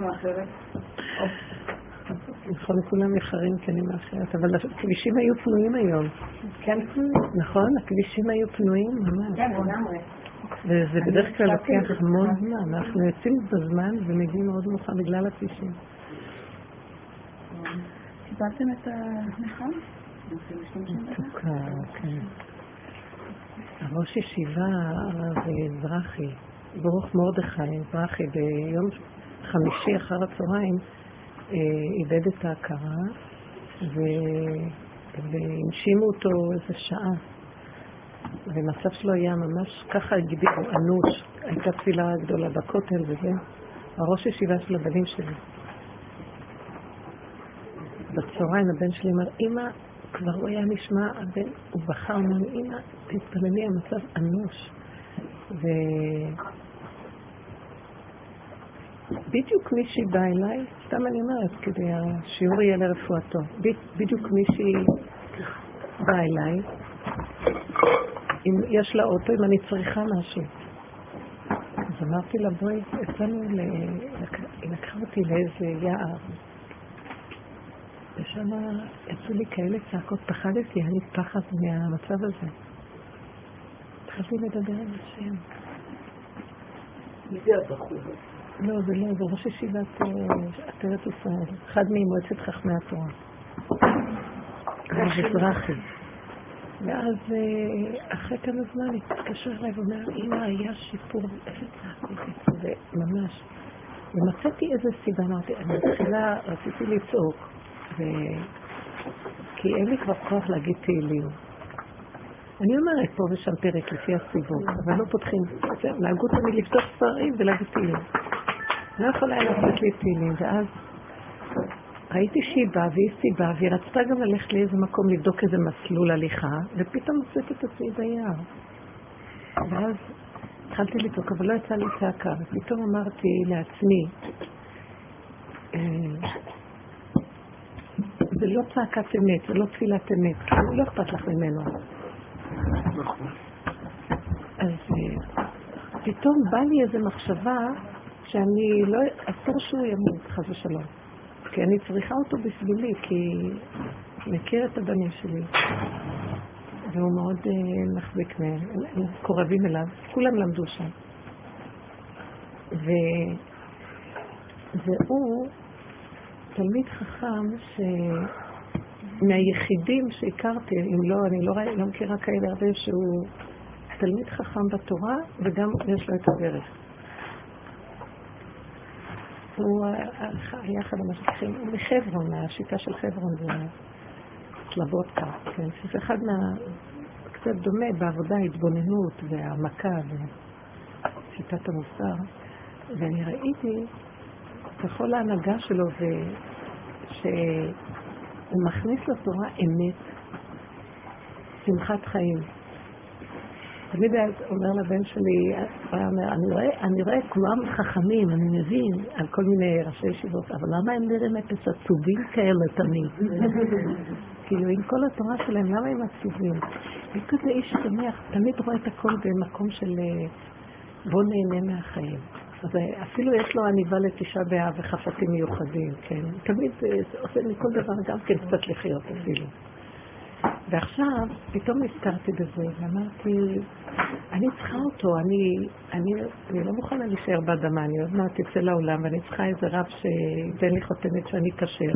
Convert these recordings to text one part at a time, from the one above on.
מאחרת. נכון, כולם איחרים כי אני מאחרת, אבל הכבישים היו פנויים היום. כן, פנויים. נכון, הכבישים היו פנויים ממש. כן, לגמרי. וזה בדרך כלל לוקח המון זמן. אנחנו יוצאים בזמן ומגיעים מאוד מאוחר בגלל הכבישים. קיבלתם את ה... נכון? מתוקה, כן. הראש ישיבה, הרב זרחי, ברוך מרדכי זרחי, ביום חמישי אחר הצהריים, אה, איבד את ההכרה, והנשימו אותו איזה שעה. והמצב שלו היה ממש ככה הגדירו, אנוש. הייתה תפילה גדולה בכותל וזה. הראש ישיבה של הבנים שלי. בצהריים הבן שלי אמר, אמא, כבר הוא היה נשמע, הבן, הוא בחר, הוא אמר, אמא, תתפללי, המצב אנוש. ו... בדיוק מישהי באה אליי, סתם אני אומרת, כדי השיעור יהיה לרפואתו. בדיוק מישהי באה אליי, אם יש לה אוטו, אם אני צריכה משהו. אז אמרתי לה, בואי, יצאנו, היא לקחה אותי לאיזה יער. ושם יצאו לי כאלה צעקות, פחדתי, היה לי פחד מהמצב הזה. התחלתי לדבר עם השם. מי זה הבחור? לא, זה לא, זה ראש ישיבת עטרת ישראל, אחד ממועצת חכמי התורה. מזרחי. ואז אחרי כמה זמן התקשר אליי ואומר, אמא, היה שיפור, איזה צעקות וממש. ומצאתי איזה סיבה, אמרתי, אני מתחילה, רציתי לצעוק. כי אין לי כבר כוח להגיד תהילים. אני אומרת פה ושם פרק לפי הסיבוב, אבל לא פותחים, נהגו תמיד לפתוח ספרים ולהגיד תהילים. לא יכולה לעשות לי תהילים, ואז ראיתי שהיא באה והיא סיבה, והיא רצתה גם ללכת לאיזה מקום לבדוק איזה מסלול הליכה, ופתאום מוצאת את עצמי ביער. ואז התחלתי לצעוק, אבל לא יצא לי צעקה, ופתאום אמרתי לעצמי, אה, זה לא צעקת אמת, זה לא תפילת אמת, לא אכפת לך ממנו. אז אה, פתאום בא לי איזו מחשבה שאני לא, אסור שהוא ימות, חס ושלום. כי אני צריכה אותו בשבילי, כי מכיר את הבנים שלי. והוא מאוד uh, מחזיק מהם, הם קורבים אליו, כולם למדו שם. ו... והוא תלמיד חכם ש... מהיחידים שהכרתי, אם לא, אני לא, לא מכירה כאלה הרבה, שהוא תלמיד חכם בתורה וגם יש לו את הדרך. הוא היה אחד המשגיחים, הוא מחברון, מהשיטה של חברון, זה סלבודקה, כן, שזה אחד מה... קצת דומה בעבודה, התבוננות והעמקה ושיטת המוסר. ואני ראיתי בכל ההנהגה שלו, שהוא מכניס לתורה אמת, שמחת חיים. תמיד היה אומר לבן שלי, אומר, אני רואה, אני רואה כולם חכמים, אני מבין, על כל מיני ראשי ישיבות, אבל למה הם נראים אפס עצובים כאלה תמיד? כאילו, עם כל התורה שלהם, למה הם עצובים? הוא כזה איש שמח, תמיד רואה את הכל במקום של אה, בוא נהנה מהחיים. אז אה, אפילו יש לו עניבה לתשעה באב וחפצים מיוחדים, כן? תמיד אה, עושה מכל דבר גם כן קצת לחיות אפילו. ועכשיו, פתאום נזכרתי בזה, ואמרתי, אני צריכה אותו, אני, אני, אני לא מוכנה להישאר באדמה, אני עוד מעט אצא לעולם, ואני צריכה איזה רב שייתן לי חותמת שאני כשר.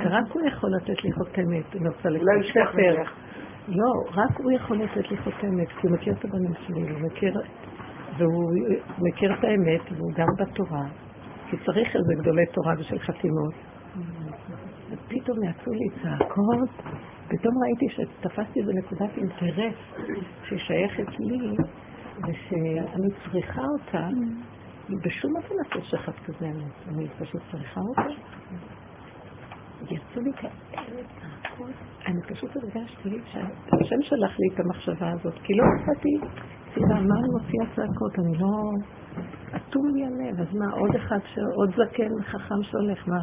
רק הוא יכול לתת לי חותמת, אני רוצה לקרוא ספר. לא, רק הוא יכול לתת לי חותמת, כי הוא מכיר את הבנים שלי, הוא מכיר, והוא מכיר את האמת, והוא גם בתורה, כי צריך איזה גדולי תורה ושל חתימות. ופתאום יצאו לי צעקות, פתאום ראיתי שתפסתי איזו נקודת אינטרס שהיא שייכת לי, ושאני צריכה אותה, בשום אופן אסור שאחד כזה אני פשוט צריכה אותה. יצאו לי כאלה צעקות, אני פשוט הרגשתי שהשם שלח לי את המחשבה הזאת, כי לא מצאתי סיבה, מה אני מוציאה צעקות, אני לא... אטום לי הלב, אז מה, עוד אחד, עוד זקן חכם שהולך, מה?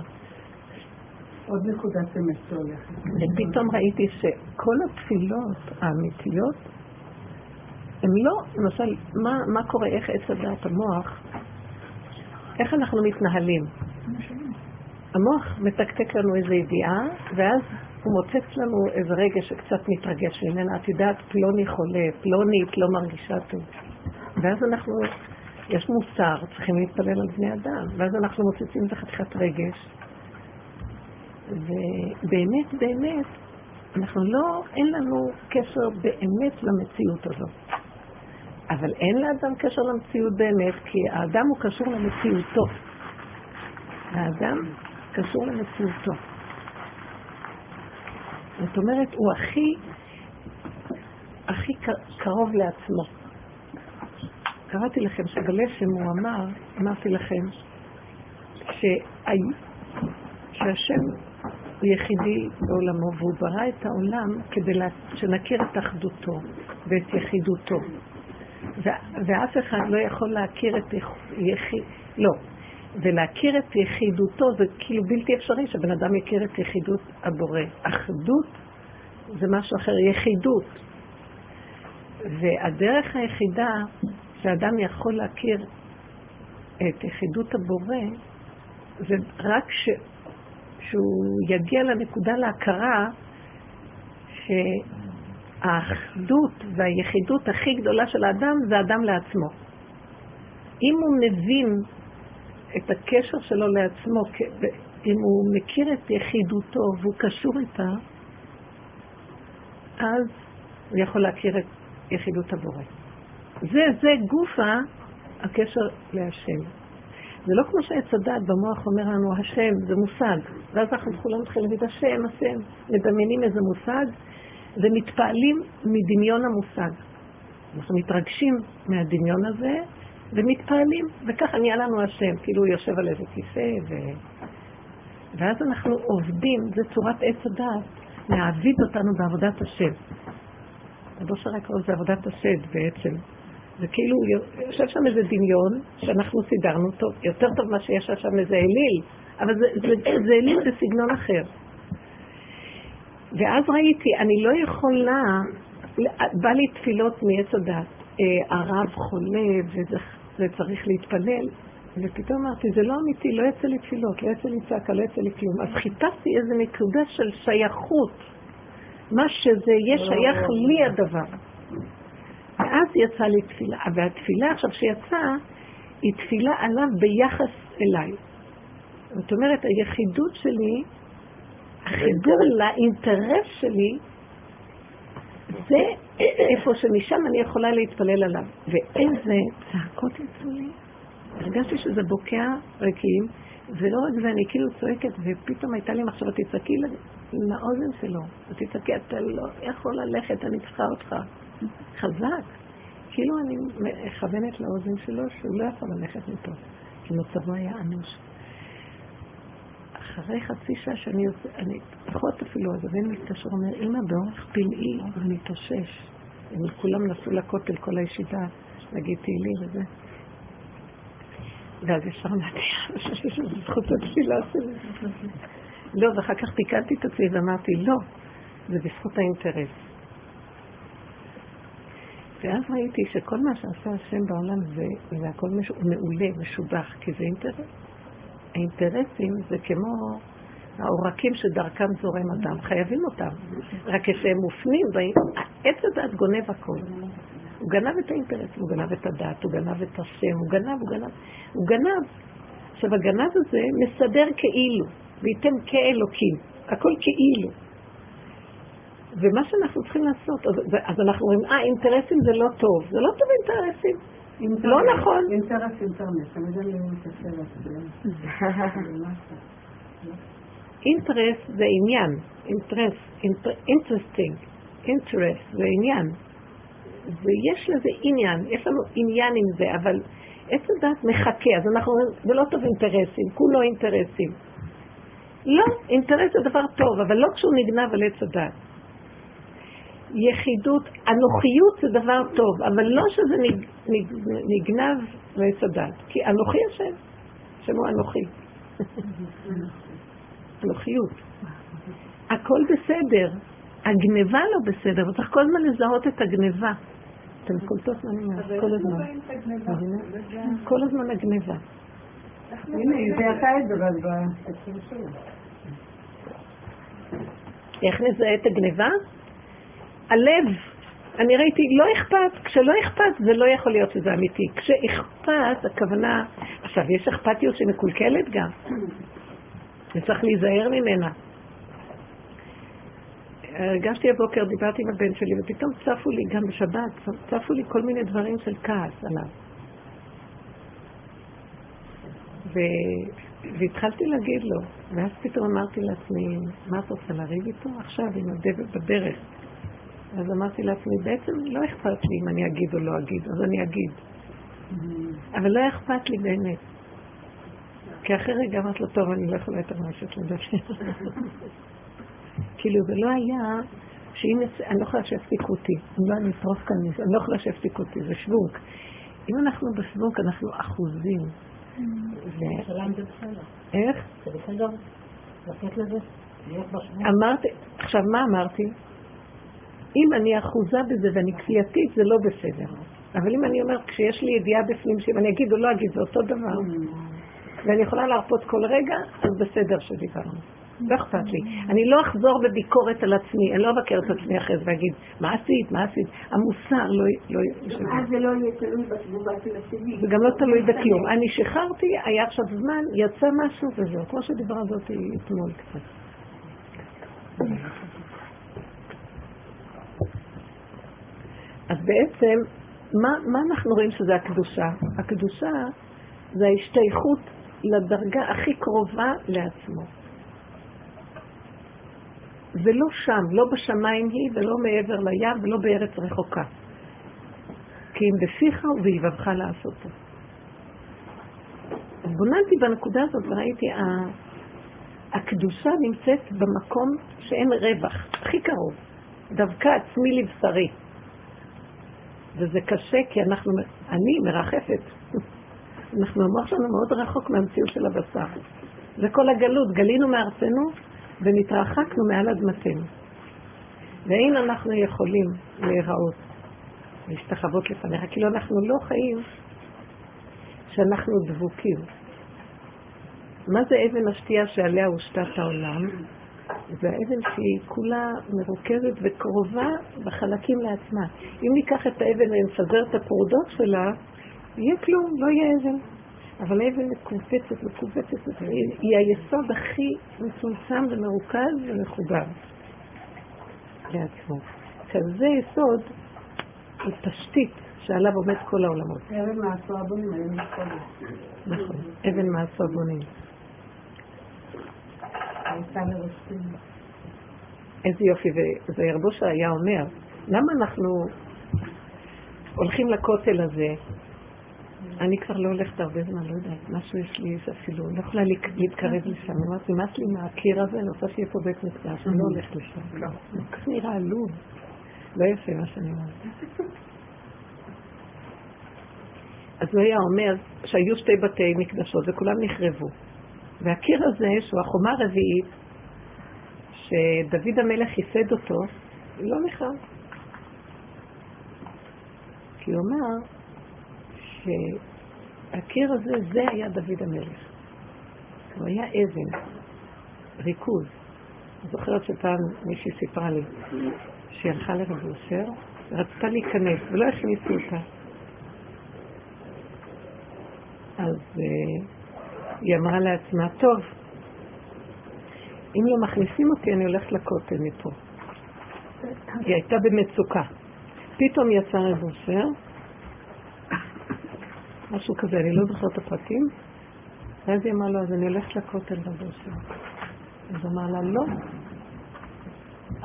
עוד נקודת אמת שהולכת. ופתאום ראיתי שכל התפילות האמיתיות, הן לא, למשל, מה, מה קורה, איך עץ הדעת המוח, איך אנחנו מתנהלים. המוח מתקתק לנו איזו ידיעה, ואז הוא מוצץ לנו איזה רגע שקצת מתרגש ממנה. את יודעת, פלוני חולה, פלונית לא מרגישה טוב. ואז אנחנו, יש מוסר, צריכים להתפלל על בני אדם. ואז אנחנו מוצצים את החתיכת רגש. ובאמת, באמת, אנחנו לא, אין לנו קשר באמת למציאות הזאת. אבל אין לאדם קשר למציאות באמת, כי האדם הוא קשור למציאותו. האדם קשור למציאותו. זאת אומרת, הוא הכי, הכי קרוב לעצמו. קראתי לכם שבלשם הוא אמר, אמרתי לכם, שהשם הוא יחידי בעולמו, והוא ברא את העולם כדי שנכיר את אחדותו ואת יחידותו. ואף אחד לא יכול להכיר את יחיד... לא. ולהכיר את יחידותו זה כאילו בלתי אפשרי שבן אדם יכיר את יחידות הבורא. אחדות זה משהו אחר, יחידות. והדרך היחידה שאדם יכול להכיר את יחידות הבורא זה רק ש... שהוא יגיע לנקודה להכרה ש... האחדות והיחידות הכי גדולה של האדם זה אדם לעצמו. אם הוא מבין את הקשר שלו לעצמו, אם הוא מכיר את יחידותו והוא קשור איתה, אז הוא יכול להכיר את יחידות הבורא. זה, זה גופה הקשר להשם. זה לא כמו שעץ הדת במוח אומר לנו, השם זה מושג, ואז אנחנו כולם מתחילים להגיד, השם, השם, מדמיינים איזה מושג, ומתפעלים מדמיון המושג. אנחנו מתרגשים מהדמיון הזה ומתפעלים, וככה נהיה לנו השם, כאילו הוא יושב על איזה כיסא, ו... ואז אנחנו עובדים, זה צורת עץ הדעת, להעביד אותנו בעבודת השם. רבו שרה קורא לזה עבודת השד בעצם. זה כאילו, יושב שם איזה דמיון שאנחנו סידרנו טוב, יותר טוב מה שישב שם איזה אליל, אבל זה, זה, זה אליל בסגנון אחר. ואז ראיתי, אני לא יכולה, בא לי תפילות מעץ הדת, אה, הרב חולה וצריך להתפלל, ופתאום אמרתי, זה לא אמיתי, לא יצא לי תפילות, לא יצא לי צעקה, לא יצא לי כלום. אז חיפשתי איזו נקודה של שייכות, מה שזה יהיה שייך לי הדבר. ואז יצא לי תפילה, והתפילה עכשיו שיצאה, היא תפילה עליו ביחס אליי. זאת אומרת, היחידות שלי החיבור לאינטרס שלי, זה איפה שמשם אני יכולה להתפלל עליו. ואיזה צעקות יצאו לי. הרגשתי שזה בוקע ריקים, ולא רק זה, אני כאילו צועקת, ופתאום הייתה לי מחשבה, תצעקי לאוזן שלו, ותצעקי, אתה לא יכול ללכת, אני צריכה אותך. חזק. כאילו אני מכוונת לאוזן שלו שהוא לא יכול ללכת מפה, כי מצבו היה אנוש. אחרי חצי שעה שאני יוצא, אני פחות אפילו, אז הבן מתקשר, אומר, אמא, באורך פלאי, אני מתאושש. הם כולם נסעו לכותל, כל הישיבה, להגיד תהילים וזה. ואז ישר נעתי, בזכות התפילה שלי. לא, ואחר כך תיקנתי את עצמי ואמרתי, לא, זה בזכות האינטרס. ואז ראיתי שכל מה שעשה השם בעולם זה, זה הכל מעולה, משובח, כי זה אינטרס. האינטרסים זה כמו העורקים שדרכם זורם אדם, חייבים אותם. רק כשהם מופנים, עץ הדת גונב הכל. הוא גנב את האינטרס, הוא גנב את הדת, הוא גנב את השם, הוא גנב, הוא גנב, הוא גנב. עכשיו, הגנב הזה מסדר כאילו, וייתן כאלוקים, הכל כאילו. ומה שאנחנו צריכים לעשות, אז אנחנו אומרים, אה, אינטרסים זה לא טוב. זה לא טוב אינטרסים. לא נכון. אינטרס אינטרנט, אני יודע מתקשר אינטרס זה עניין, אינטרס, אינטרסטינג, אינטרס זה עניין. ויש לזה עניין, יש לנו עניין עם זה, אבל עץ הדת מחכה, אז אנחנו אומרים, זה לא טוב אינטרסים, כולו אינטרסים. לא, אינטרס זה דבר טוב, אבל לא כשהוא נגנב על עץ הדת. יחידות, אנוכיות זה דבר טוב, אבל לא שזה נג, נג, נגנב מעץ הדת. כי אנוכי השם, השם הוא אנוכי. אנוכיות. הכל בסדר, הגניבה לא בסדר, וצריך כל הזמן לזהות את הגניבה. אתם קולטות מה אני אומרת? כל הזמן. כל הזמן הגניבה. הנה, היא זיהתה את זה שלה. איך נזהה את הגניבה? הלב. אני ראיתי, לא אכפת, כשלא אכפת זה לא יכול להיות שזה אמיתי. כשאכפת, הכוונה, עכשיו יש אכפתיות שמקולקלת גם, וצריך להיזהר ממנה. הרגשתי הבוקר, דיברתי עם הבן שלי, ופתאום צפו לי, גם בשבת, צפו לי כל מיני דברים של כעס עליו. ו... והתחלתי להגיד לו, ואז פתאום אמרתי לעצמי, מה את רוצה לריב איתו עכשיו עם הדבק בדרך? אז אמרתי לעצמי, בעצם לא אכפת לי אם אני אגיד או לא אגיד, אז אני אגיד. אבל לא אכפת לי באמת. כי אחרי רגע אמרתי לו, טוב, אני לא יכולה יותר להמשיך לדבר. כאילו, זה לא היה, שאם, אני לא יכולה שיפסיקו אותי, אם לא אני אשרוף כאן, אני לא יכולה שיפסיקו אותי, זה שוונק. אם אנחנו בשוונק, אנחנו אחוזים. איך? זה בסדר? לתת לזה? אמרתי, עכשיו מה אמרתי? אם אני אחוזה בזה ואני כפייתית, זה לא בסדר. אבל אם אני אומרת, כשיש לי ידיעה בפנים, שאם אני אגיד או לא אגיד, זה אותו דבר, ואני יכולה להרפות כל רגע, אז בסדר שדיברנו. לא אכפת לי. אני לא אחזור בביקורת על עצמי, אני לא אבקר את עצמי אחרי זה ואגיד, מה עשית, מה עשית? המוסר לא... לא אז זה לא יהיה תלוי בתגובה של השני. זה גם לא תלוי בכלום. אני שחררתי, היה עכשיו זמן, יצא משהו וזהו. כמו שדיברה הזאת אתמול קצת. אז בעצם, מה, מה אנחנו רואים שזה הקדושה? הקדושה זה ההשתייכות לדרגה הכי קרובה לעצמו. ולא שם, לא בשמיים היא ולא מעבר לים ולא בארץ רחוקה. כי אם בפיך ובלבבך לעשותו. בוננתי בנקודה הזאת וראיתי, הקדושה נמצאת במקום שאין רווח, הכי קרוב, דווקא עצמי לבשרי. וזה קשה כי אנחנו, אני מרחפת. אנחנו, המוח שלנו מאוד רחוק מהמציאות של הבשר. זה כל הגלות, גלינו מארצנו ונתרחקנו מעל אדמתנו. ואין אנחנו יכולים להיראות, להשתחוות לפניך, כאילו אנחנו לא חיים שאנחנו דבוקים. מה זה אבן השתייה שעליה הושתת העולם? זה האבן שהיא כולה מרוכזת וקרובה בחלקים לעצמה. אם ניקח את האבן ונפזר את הפרודות שלה, יהיה כלום, לא יהיה אבן. אבל האבן מקופצת, מקופצת, היא היסוד הכי מצומצם ומרוכז ומחובר לעצמו. כזה יסוד הוא תשתית שעליו עומד כל העולמות. אבן מעשו הבונים מקודם. נכון, אבן מעשו הבונים. איזה יופי, וזה ירבושה היה אומר, למה אנחנו הולכים לכותל הזה אני כבר לא הולכת הרבה זמן, לא יודעת, משהו יש לי אפילו, לא יכולה להתקרב לשם. אמרתי, נמאס לי מהקיר הזה, אני רוצה שיהיה פה בית מקדש, אני לא הולכת לשם. לא. כך נראה עלוב. לא יפה מה שאני אומרת. אז הוא היה אומר שהיו שתי בתי מקדשות וכולם נחרבו. והקיר הזה, שהוא החומה הרביעית, שדוד המלך ייסד אותו, לא נחרב. כי הוא אמר, שהקיר הזה, זה היה דוד המלך. הוא היה אבן, ריכוז. אני זוכרת שפעם מישהי סיפרה לי שהיא הלכה לרב אושר, רצתה להיכנס ולא הכניסו אותה. אז uh, היא אמרה לעצמה, טוב, אם לא מכניסים אותי, אני הולכת לכותל מפה. היא הייתה במצוקה. פתאום יצא רב אושר, משהו כזה, אני לא זוכרת את הפרטים. ואז היא אמרה לו, אז אני הולכת לכותל בבוקר. אז אמר לה, לא.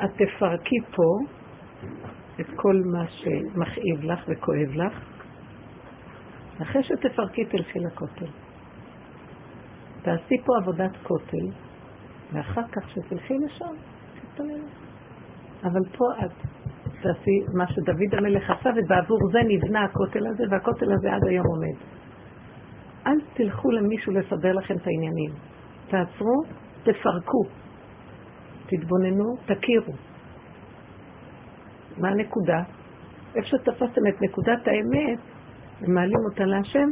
את תפרקי פה את כל מה שמכאיב לך וכואב לך. אחרי שתפרקי, תלכי לכותל. תעשי פה עבודת כותל, ואחר כך שתלכי לשם, תתפללי. אבל פה את תעשי מה שדוד המלך עשה, ובעבור זה נבנה הכותל הזה, והכותל הזה עד היום עומד. אל תלכו למישהו לסדר לכם את העניינים. תעצרו, תפרקו, תתבוננו, תכירו. מה הנקודה? איפה שתפסתם את נקודת האמת ומעלים אותה להשם,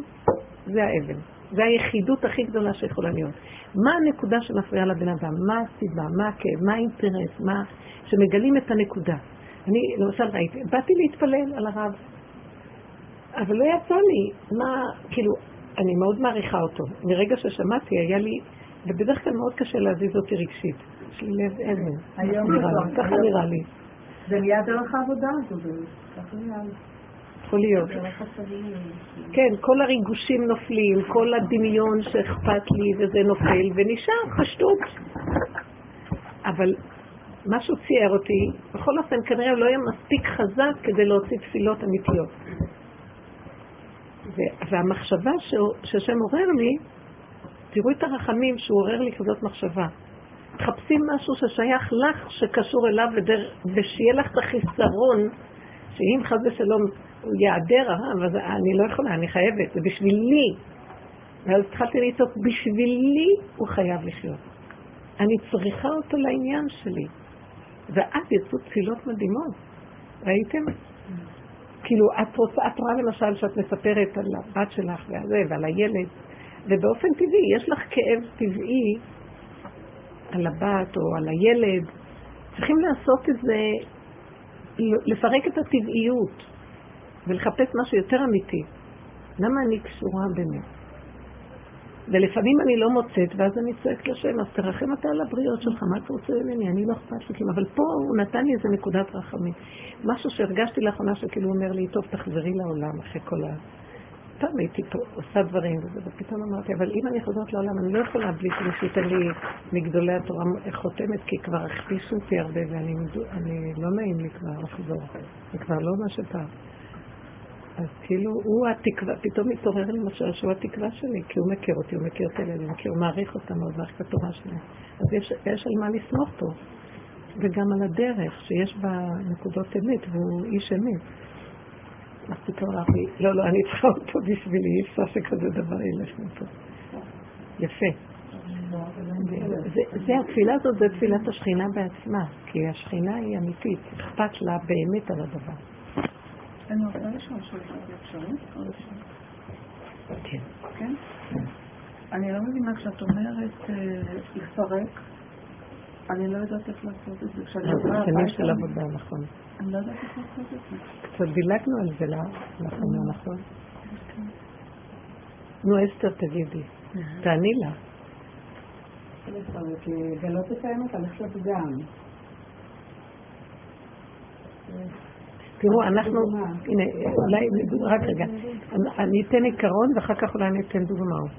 זה האבן. זה היחידות הכי גדולה שיכולה להיות. מה הנקודה שמפריעה לבן אדם? מה הסיבה? מה הכאב? מה האינטרס? מה... שמגלים את הנקודה. אני, למשל, ראיתי, באתי להתפלל על הרב, אבל לא יצא לי. מה, כאילו, אני מאוד מעריכה אותו. מרגע ששמעתי, היה לי, ובדרך כלל מאוד קשה להזיז אותי רגשית. יש לי לב אבן. היום נראה לי, ככה. נראה לי. זה מיד דרך העבודה הזו, זה ככה נראה לי. יכול להיות. דרך השרים. כן, כל הריגושים נופלים, כל הדמיון שאכפת לי וזה נופל, ונשאר חשטות. אבל משהו צייר אותי, בכל אופן כנראה לא היה מספיק חזק כדי להוציא תפילות אמיתיות. והמחשבה שהשם עורר לי, תראו את הרחמים שהוא עורר לי כזאת מחשבה. תחפשי משהו ששייך לך, שקשור אליו. ושיהיה לך את החיסרון, שאם חס ושלום הוא ייעדר, אה, אז אני לא יכולה, אני חייבת, זה בשבילי. ואז התחלתי לצעוק, בשבילי הוא חייב לחיות. אני צריכה אותו לעניין שלי. ואז יצאו תפילות מדהימות. ראיתם? כאילו, את רוצה, את רואה למשל שאת מספרת על הבת שלך ועל ועל הילד, ובאופן טבעי, יש לך כאב טבעי על הבת או על הילד. צריכים לעשות את זה, לפרק את הטבעיות ולחפש משהו יותר אמיתי. למה אני קשורה באמת? ולפעמים אני לא מוצאת, ואז אני צועקת לשם, אז תרחם אתה על הבריות שלך, מה אתה רוצה ממני? אני לא אכפת לי כלום. אבל פה הוא נתן לי איזה נקודת רחמים. משהו שהרגשתי לאחרונה שכאילו אומר לי, טוב, תחזרי לעולם אחרי כל ה... פעם הייתי פה, עושה דברים, וזה, ופתאום אמרתי, אבל אם אני חוזרת לעולם, אני לא יכולה בלי שמישהו ייתן לי מגדולי התורה חותמת, כי כבר הכפישו אותי הרבה, ואני אני, לא נעים לי כבר לחזור. זה כבר לא מה שפעם. אז כאילו, הוא התקווה, פתאום מתעורר לי משהו שהוא התקווה שלי, כי הוא מכיר אותי, הוא מכיר את הילדים, כי הוא מעריך אותם מאוד, מעריך את התורה שלהם. אז יש, יש על מה לסמוך פה, וגם על הדרך, שיש בה נקודות אמת, והוא איש אמת. אז פתאום אמרתי, לא, לא, אני צריכה אותו בשבילי, אי אפשר שכזה דבר ילך מפה. יפה. זה התפילה הזאת, זה תפילת השכינה בעצמה, כי השכינה היא אמיתית, אכפת לה באמת על הדבר. אני רוצה לשאול שאלה אפשרית? כן. כן? אני לא מבינה כשאת אומרת אה, לפרק, אני לא יודעת איך לעשות את זה. כשאני זה עוברת שנים הביתה, של עבודה, נכון. אני לא יודעת איך לעשות את זה. קצת דילגנו על זה, לא? נכון, לא נכון. נו, אסתר, תגידי. תעני לה. לגלות את האמת, ללכת לפגם. תראו, אנחנו, הנה, אולי, רק רגע, אני אתן עיקרון ואחר כך אולי אני אתן דוגמאות.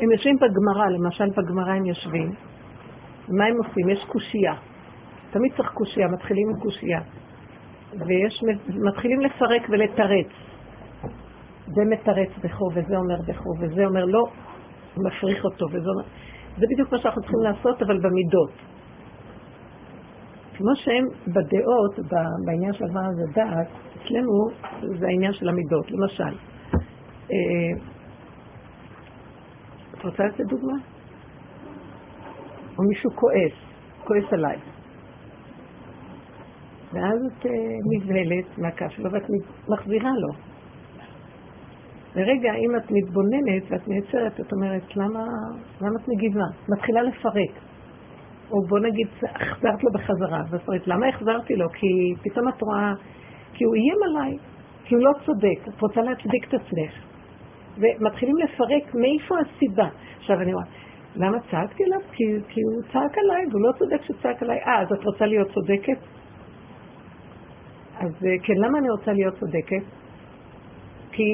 הם יושבים בגמרא, למשל בגמרא הם יושבים, מה הם עושים? יש קושייה. תמיד צריך קושייה, מתחילים עם קושייה. ויש, מתחילים לפרק ולתרץ. זה מתרץ בכו, וזה אומר בכו, וזה אומר לא, מפריך אותו, וזה אומר... זה בדיוק מה שאנחנו צריכים לעשות, אבל במידות. כמו שהם בדעות, בעניין של הדבר הזה דעת, אצלנו זה העניין של המידות. למשל, אה, את רוצה לתת דוגמה? או מישהו כועס, כועס עליי. ואז את אה, נבהלת מהכעס שלו ואת מחזירה לו. ורגע, אם את מתבוננת ואת נעצרת, את אומרת, למה, למה את מגיבה? מתחילה לפרק. או בוא נגיד, החזרת לו בחזרה, ופרט, למה החזרתי לו? כי פתאום את רואה, כי הוא איים עליי, כי הוא לא צודק, את רוצה להצדיק את עצמך. ומתחילים לפרק מאיפה הסיבה. עכשיו אני רואה, למה צעקתי עליו? כי, כי הוא צעק עליי, והוא לא צודק שצעק עליי. אה, אז את רוצה להיות צודקת? אז אה, כן, למה אני רוצה להיות צודקת? כי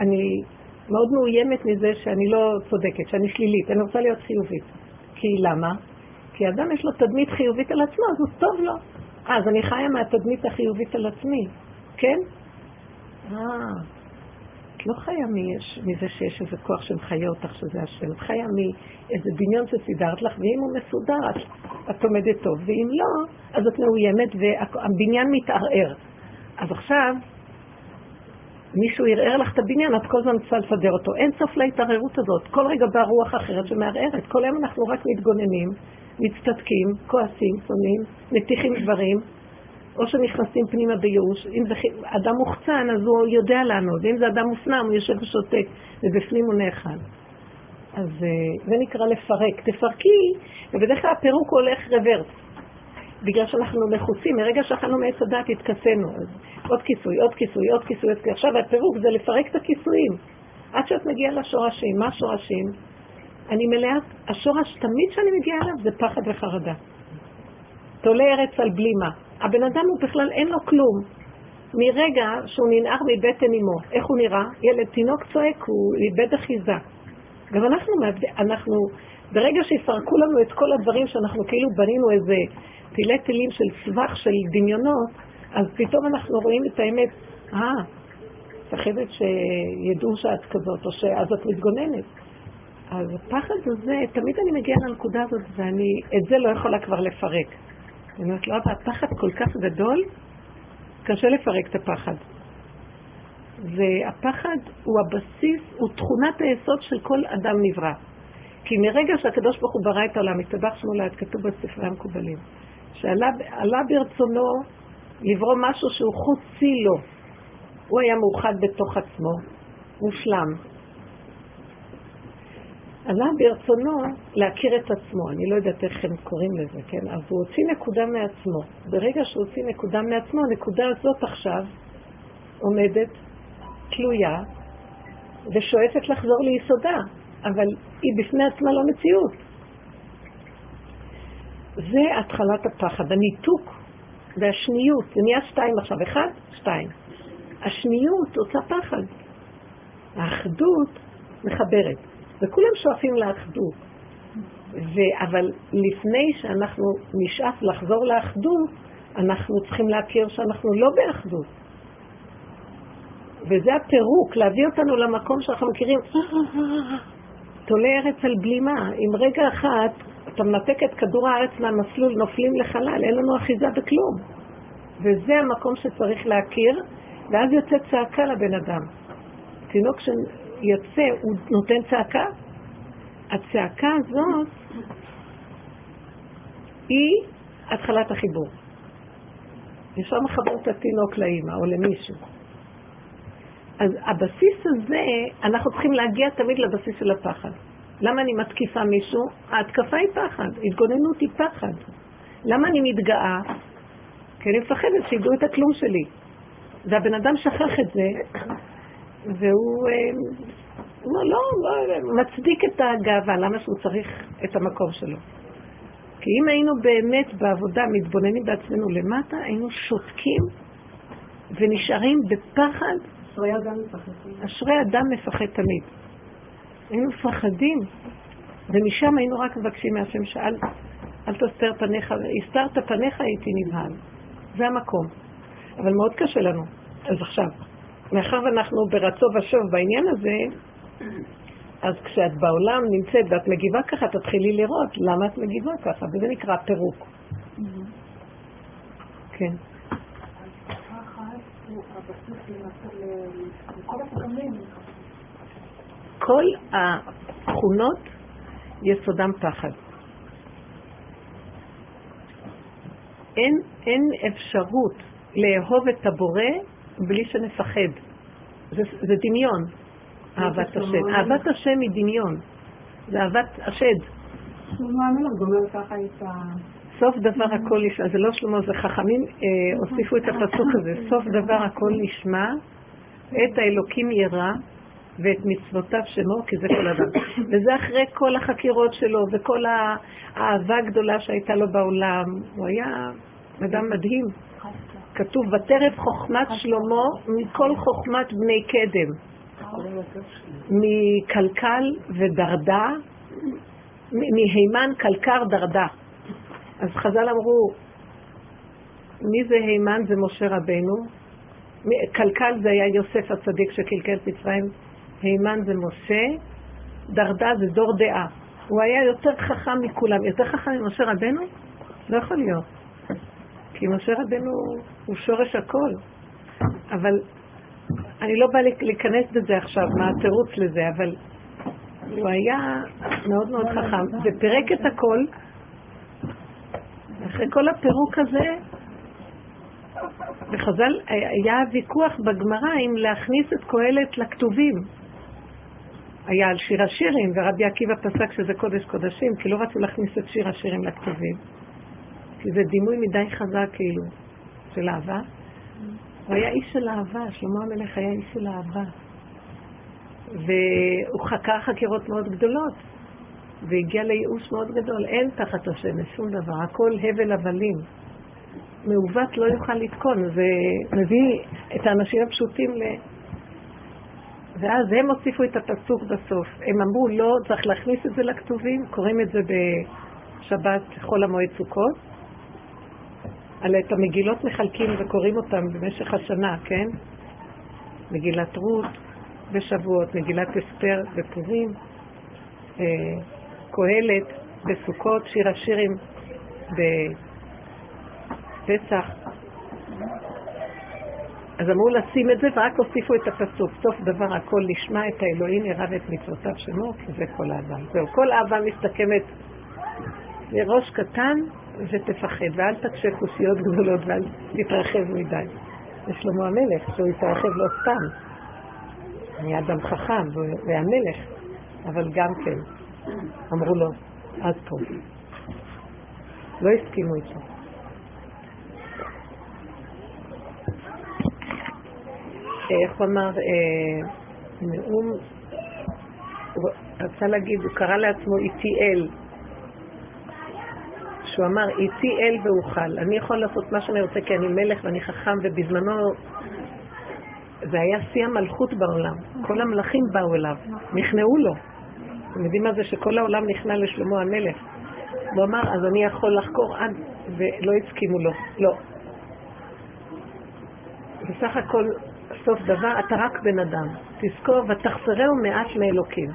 אני מאוד מאוימת מזה שאני לא צודקת, שאני שלילית, אני רוצה להיות חיובית. כי למה? כי אדם יש לו תדמית חיובית על עצמו, אז הוא טוב לו. אה, אז אני חיה מהתדמית החיובית על עצמי, כן? אה, את לא חיה מיש, מזה שיש איזה כוח שמחיה אותך שזה השם, את חיה מאיזה דמיון שסידרת לך, ואם הוא מסודר, את, את עומדת טוב, ואם לא, אז את מאוימת והבניין מתערער. אז עכשיו, מישהו ערער לך את הבניין, את כל הזמן צריכה לסדר אותו. אין סוף להתערערות הזאת. כל רגע באה רוח אחרת שמערערת. כל היום אנחנו רק מתגוננים, מצטדקים, כועסים, שונאים, מטיחים דברים, או שנכנסים פנימה בייאוש. אם זה אדם מוחצן, אז הוא יודע לענות, ואם זה אדם מופנם, הוא יושב ושותק, ובפנים הוא נאכל. אז אה, זה נקרא לפרק. תפרקי, ובדרך כלל הפירוק הולך רוורס. בגלל שאנחנו לחוצים, מרגע שאכלנו מעץ הדת התכסינו. אז עוד כיסוי, עוד כיסוי, עוד כיסוי. עכשיו הפירוק זה לפרק את הכיסויים. עד שאת מגיעה לשורשים. מה השורשים? אני מלאה, השורש תמיד שאני מגיעה אליו זה פחד וחרדה. תולה ארץ על בלימה. הבן אדם הוא בכלל אין לו כלום. מרגע שהוא ננער מבטן אמו, איך הוא נראה? ילד תינוק צועק, הוא איבד אחיזה. גם אנחנו, אנחנו, ברגע שיפרקו לנו את כל הדברים שאנחנו כאילו בנינו איזה תילי תילים של סבך של דמיונות, אז פתאום אנחנו רואים את האמת, אה, מפחדת שידעו שאת כזאת, או שאז את מתגוננת. אז הפחד הזה, תמיד אני מגיעה לנקודה הזאת, ואני את זה לא יכולה כבר לפרק. אני אומרת, לא, הפחד כל כך גדול, קשה לפרק את הפחד. והפחד הוא הבסיס, הוא תכונת היסוד של כל אדם נברא. כי מרגע שהקדוש ברוך הוא ברא את העולם, התבח שמו לעד, כתוב בספרי המקובלים, שעלה ברצונו לברוא משהו שהוא חוצי לו. הוא היה מאוחד בתוך עצמו, מושלם. עלה ברצונו להכיר את עצמו, אני לא יודעת איך הם קוראים לזה, כן? אז הוא הוציא נקודה מעצמו. ברגע שהוא הוציא נקודה מעצמו, הנקודה הזאת עכשיו עומדת תלויה ושואפת לחזור ליסודה, אבל היא בפני עצמה לא מציאות. זה התחלת הפחד, הניתוק והשניות. זה נהיה שתיים עכשיו, אחד, שתיים. השניות עושה פחד. האחדות מחברת. וכולם שואפים לאחדות. ו- אבל לפני שאנחנו נשאף לחזור לאחדות, אנחנו צריכים להכיר שאנחנו לא באחדות. וזה הפירוק, להביא אותנו למקום שאנחנו מכירים, תולה ארץ על בלימה. עם רגע אחת אתה מנתק את כדור הארץ מהמסלול, נופלים לחלל, אין לנו אחיזה בכלום. וזה המקום שצריך להכיר, ואז יוצא צעקה לבן אדם. תינוק שיוצא, הוא נותן צעקה. הצעקה הזאת היא התחלת החיבור. ישר מחבר את התינוק לאימא או למישהו. אז הבסיס הזה, אנחנו צריכים להגיע תמיד לבסיס של הפחד. למה אני מתקיפה מישהו? ההתקפה היא פחד, התגוננות היא פחד. למה אני מתגאה? כי אני מפחדת שידעו את הכלום שלי. והבן אדם שכח את זה, והוא אה, לא, לא, לא, מצדיק את הגאווה, למה שהוא צריך את המקום שלו. כי אם היינו באמת בעבודה מתבוננים בעצמנו למטה, היינו שותקים ונשארים בפחד. אשרי אדם מפחד. אשרי אדם מפחד תמיד. היינו מפחדים, ומשם היינו רק מבקשים מהשם שאל, אל תסתר פניך, הסתרת פניך הייתי נבהל. זה המקום. אבל מאוד קשה לנו. אז עכשיו, מאחר ואנחנו ברצו ושוב בעניין הזה, אז כשאת בעולם נמצאת ואת מגיבה ככה, תתחילי לראות למה את מגיבה ככה, וזה נקרא פירוק. כן. כל התכונות יסודם פחד. אין, אין אפשרות לאהוב את הבורא בלי שנפחד. זה, זה דמיון, אהבת השם. אהבת השם היא דמיון. זה אהבת השד. שלמה המלך גומר ככה את ה... סוף דבר הכל נשמע, זה לא שלמה, זה חכמים אה, הוסיפו את הפסוק הזה, סוף דבר הכל נשמע, את האלוקים ירא ואת מצוותיו שמו, כי זה כל אדם. וזה אחרי כל החקירות שלו וכל האהבה הגדולה שהייתה לו בעולם. הוא היה אדם מדהים. כתוב, ותרב חוכמת שלמה מכל חוכמת בני קדם. מקלקל ודרדה, מהימן קלקר דרדה. אז חז"ל אמרו, מי זה הימן? זה משה רבנו. קלקל זה היה יוסף הצדיק שקלקל את מצרים. הימן זה משה, דרדה זה דור דעה. הוא היה יותר חכם מכולם. יותר חכם ממשה רבנו? לא יכול להיות. כי משה רבנו הוא שורש הכל. אבל אני לא באה להיכנס בזה עכשיו, מה התירוץ לזה, אבל הוא היה מאוד מאוד חכם, ופירק את הכל. אחרי כל הפירוק הזה, וחז"ל, היה ויכוח בגמרא אם להכניס את קהלת לכתובים. היה על שיר השירים, ורבי עקיבא פסק שזה קודש קודשים, כי לא רצו להכניס את שיר השירים לכתובים. כי זה דימוי מדי חזק כאילו, של אהבה. הוא היה איש של אהבה, שלמה המלך היה איש של אהבה. והוא חקר חקירות מאוד גדולות, והגיע לייאוש מאוד גדול. אין תחת השמש שום דבר, הכל הבל הבלים. מעוות לא יוכל לתקון, זה מביא את האנשים הפשוטים ל... ואז הם הוסיפו את הפסוק בסוף. הם אמרו, לא, צריך להכניס את זה לכתובים, קוראים את זה בשבת חול המועד סוכות. על את המגילות מחלקים וקוראים אותם במשך השנה, כן? מגילת רות בשבועות, מגילת אסתר בפורים, אה, קהלת בסוכות, שיר השירים בפסח. אז אמרו לשים את זה ורק הוסיפו את הפסוק, סוף דבר הכל נשמע את האלוהים ירב את מצוותיו שמו, כי זה כל אהבה. זהו, כל אהבה מסתכמת לראש קטן ותפחד, ואל תקשה כוסיות גדולות ואל תתרחב מדי. ושלמה המלך, שהוא התרחב לא סתם, היה אדם חכם והמלך, אבל גם כן, אמרו לו, עד פה. לא הסכימו איתו. איך הוא אמר, אה, נאום, הוא רצה להגיד, הוא קרא לעצמו איתי אל, שהוא אמר, איתי אל ואוכל, אני יכול לעשות מה שאני רוצה כי אני מלך ואני חכם, ובזמנו זה היה שיא המלכות בעולם. כל המלכים באו אליו, נכנעו לו. אתם יודעים מה זה שכל העולם נכנע לשלמה המלך? הוא אמר, אז אני יכול לחקור עד, ולא הסכימו לו. לא. בסך הכל, סוף דבר, אתה רק בן אדם. תזכור, ותחסרהו מעט מאלוקים.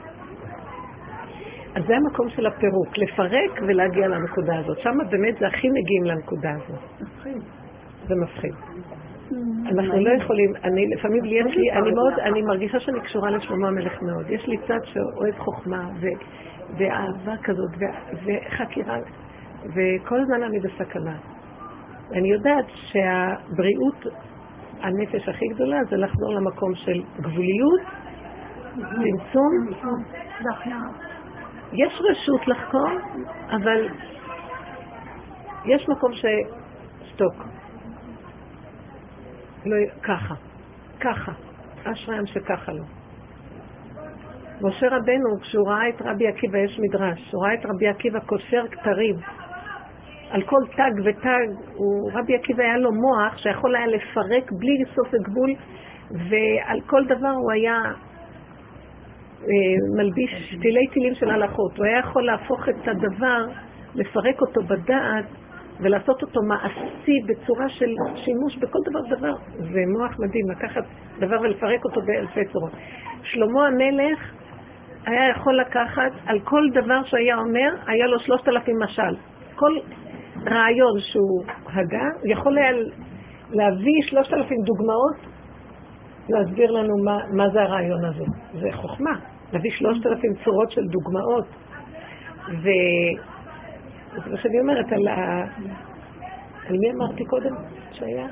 אז זה המקום של הפירוק, לפרק ולהגיע לנקודה הזאת. שם באמת זה הכי מגיעים לנקודה הזאת. זה מפחיד. אנחנו לא יכולים, אני לפעמים יש לי, אני מאוד, אני מרגישה שאני קשורה לשלמה המלך מאוד. יש לי צד שאוהב חוכמה ואהבה כזאת וחקירה, וכל הזמן אני בסכנה. אני יודעת שהבריאות, הנפש הכי גדולה זה לחזור למקום של גבוליות, צמצום. יש רשות לחקור, אבל יש מקום ששתוק. לא, ככה, ככה. אשריים שככה לא. משה רבנו, כשהוא ראה את רבי עקיבא, יש מדרש, הוא ראה את רבי עקיבא קושר כתרים. על כל תג ותג, הוא, רבי עקיבא היה לו מוח שיכול היה לפרק בלי סוף וגבול, ועל כל דבר הוא היה מלביש תילי תילים של הלכות. הוא היה יכול להפוך את הדבר, לפרק אותו בדעת, ולעשות אותו מעשי בצורה של שימוש בכל דבר דבר. זה מוח מדהים, לקחת דבר ולפרק אותו באלפי צורות. שלמה המלך היה יכול לקחת על כל דבר שהיה אומר, היה לו שלושת אלפים משל. כל רעיון שהוא הגה, יכול היה להביא שלושת אלפים דוגמאות להסביר לנו מה, מה זה הרעיון הזה. זה חוכמה, להביא שלושת אלפים צורות של דוגמאות. ו... זה מה שאני אומרת על ה... על מי אמרתי קודם שהיה?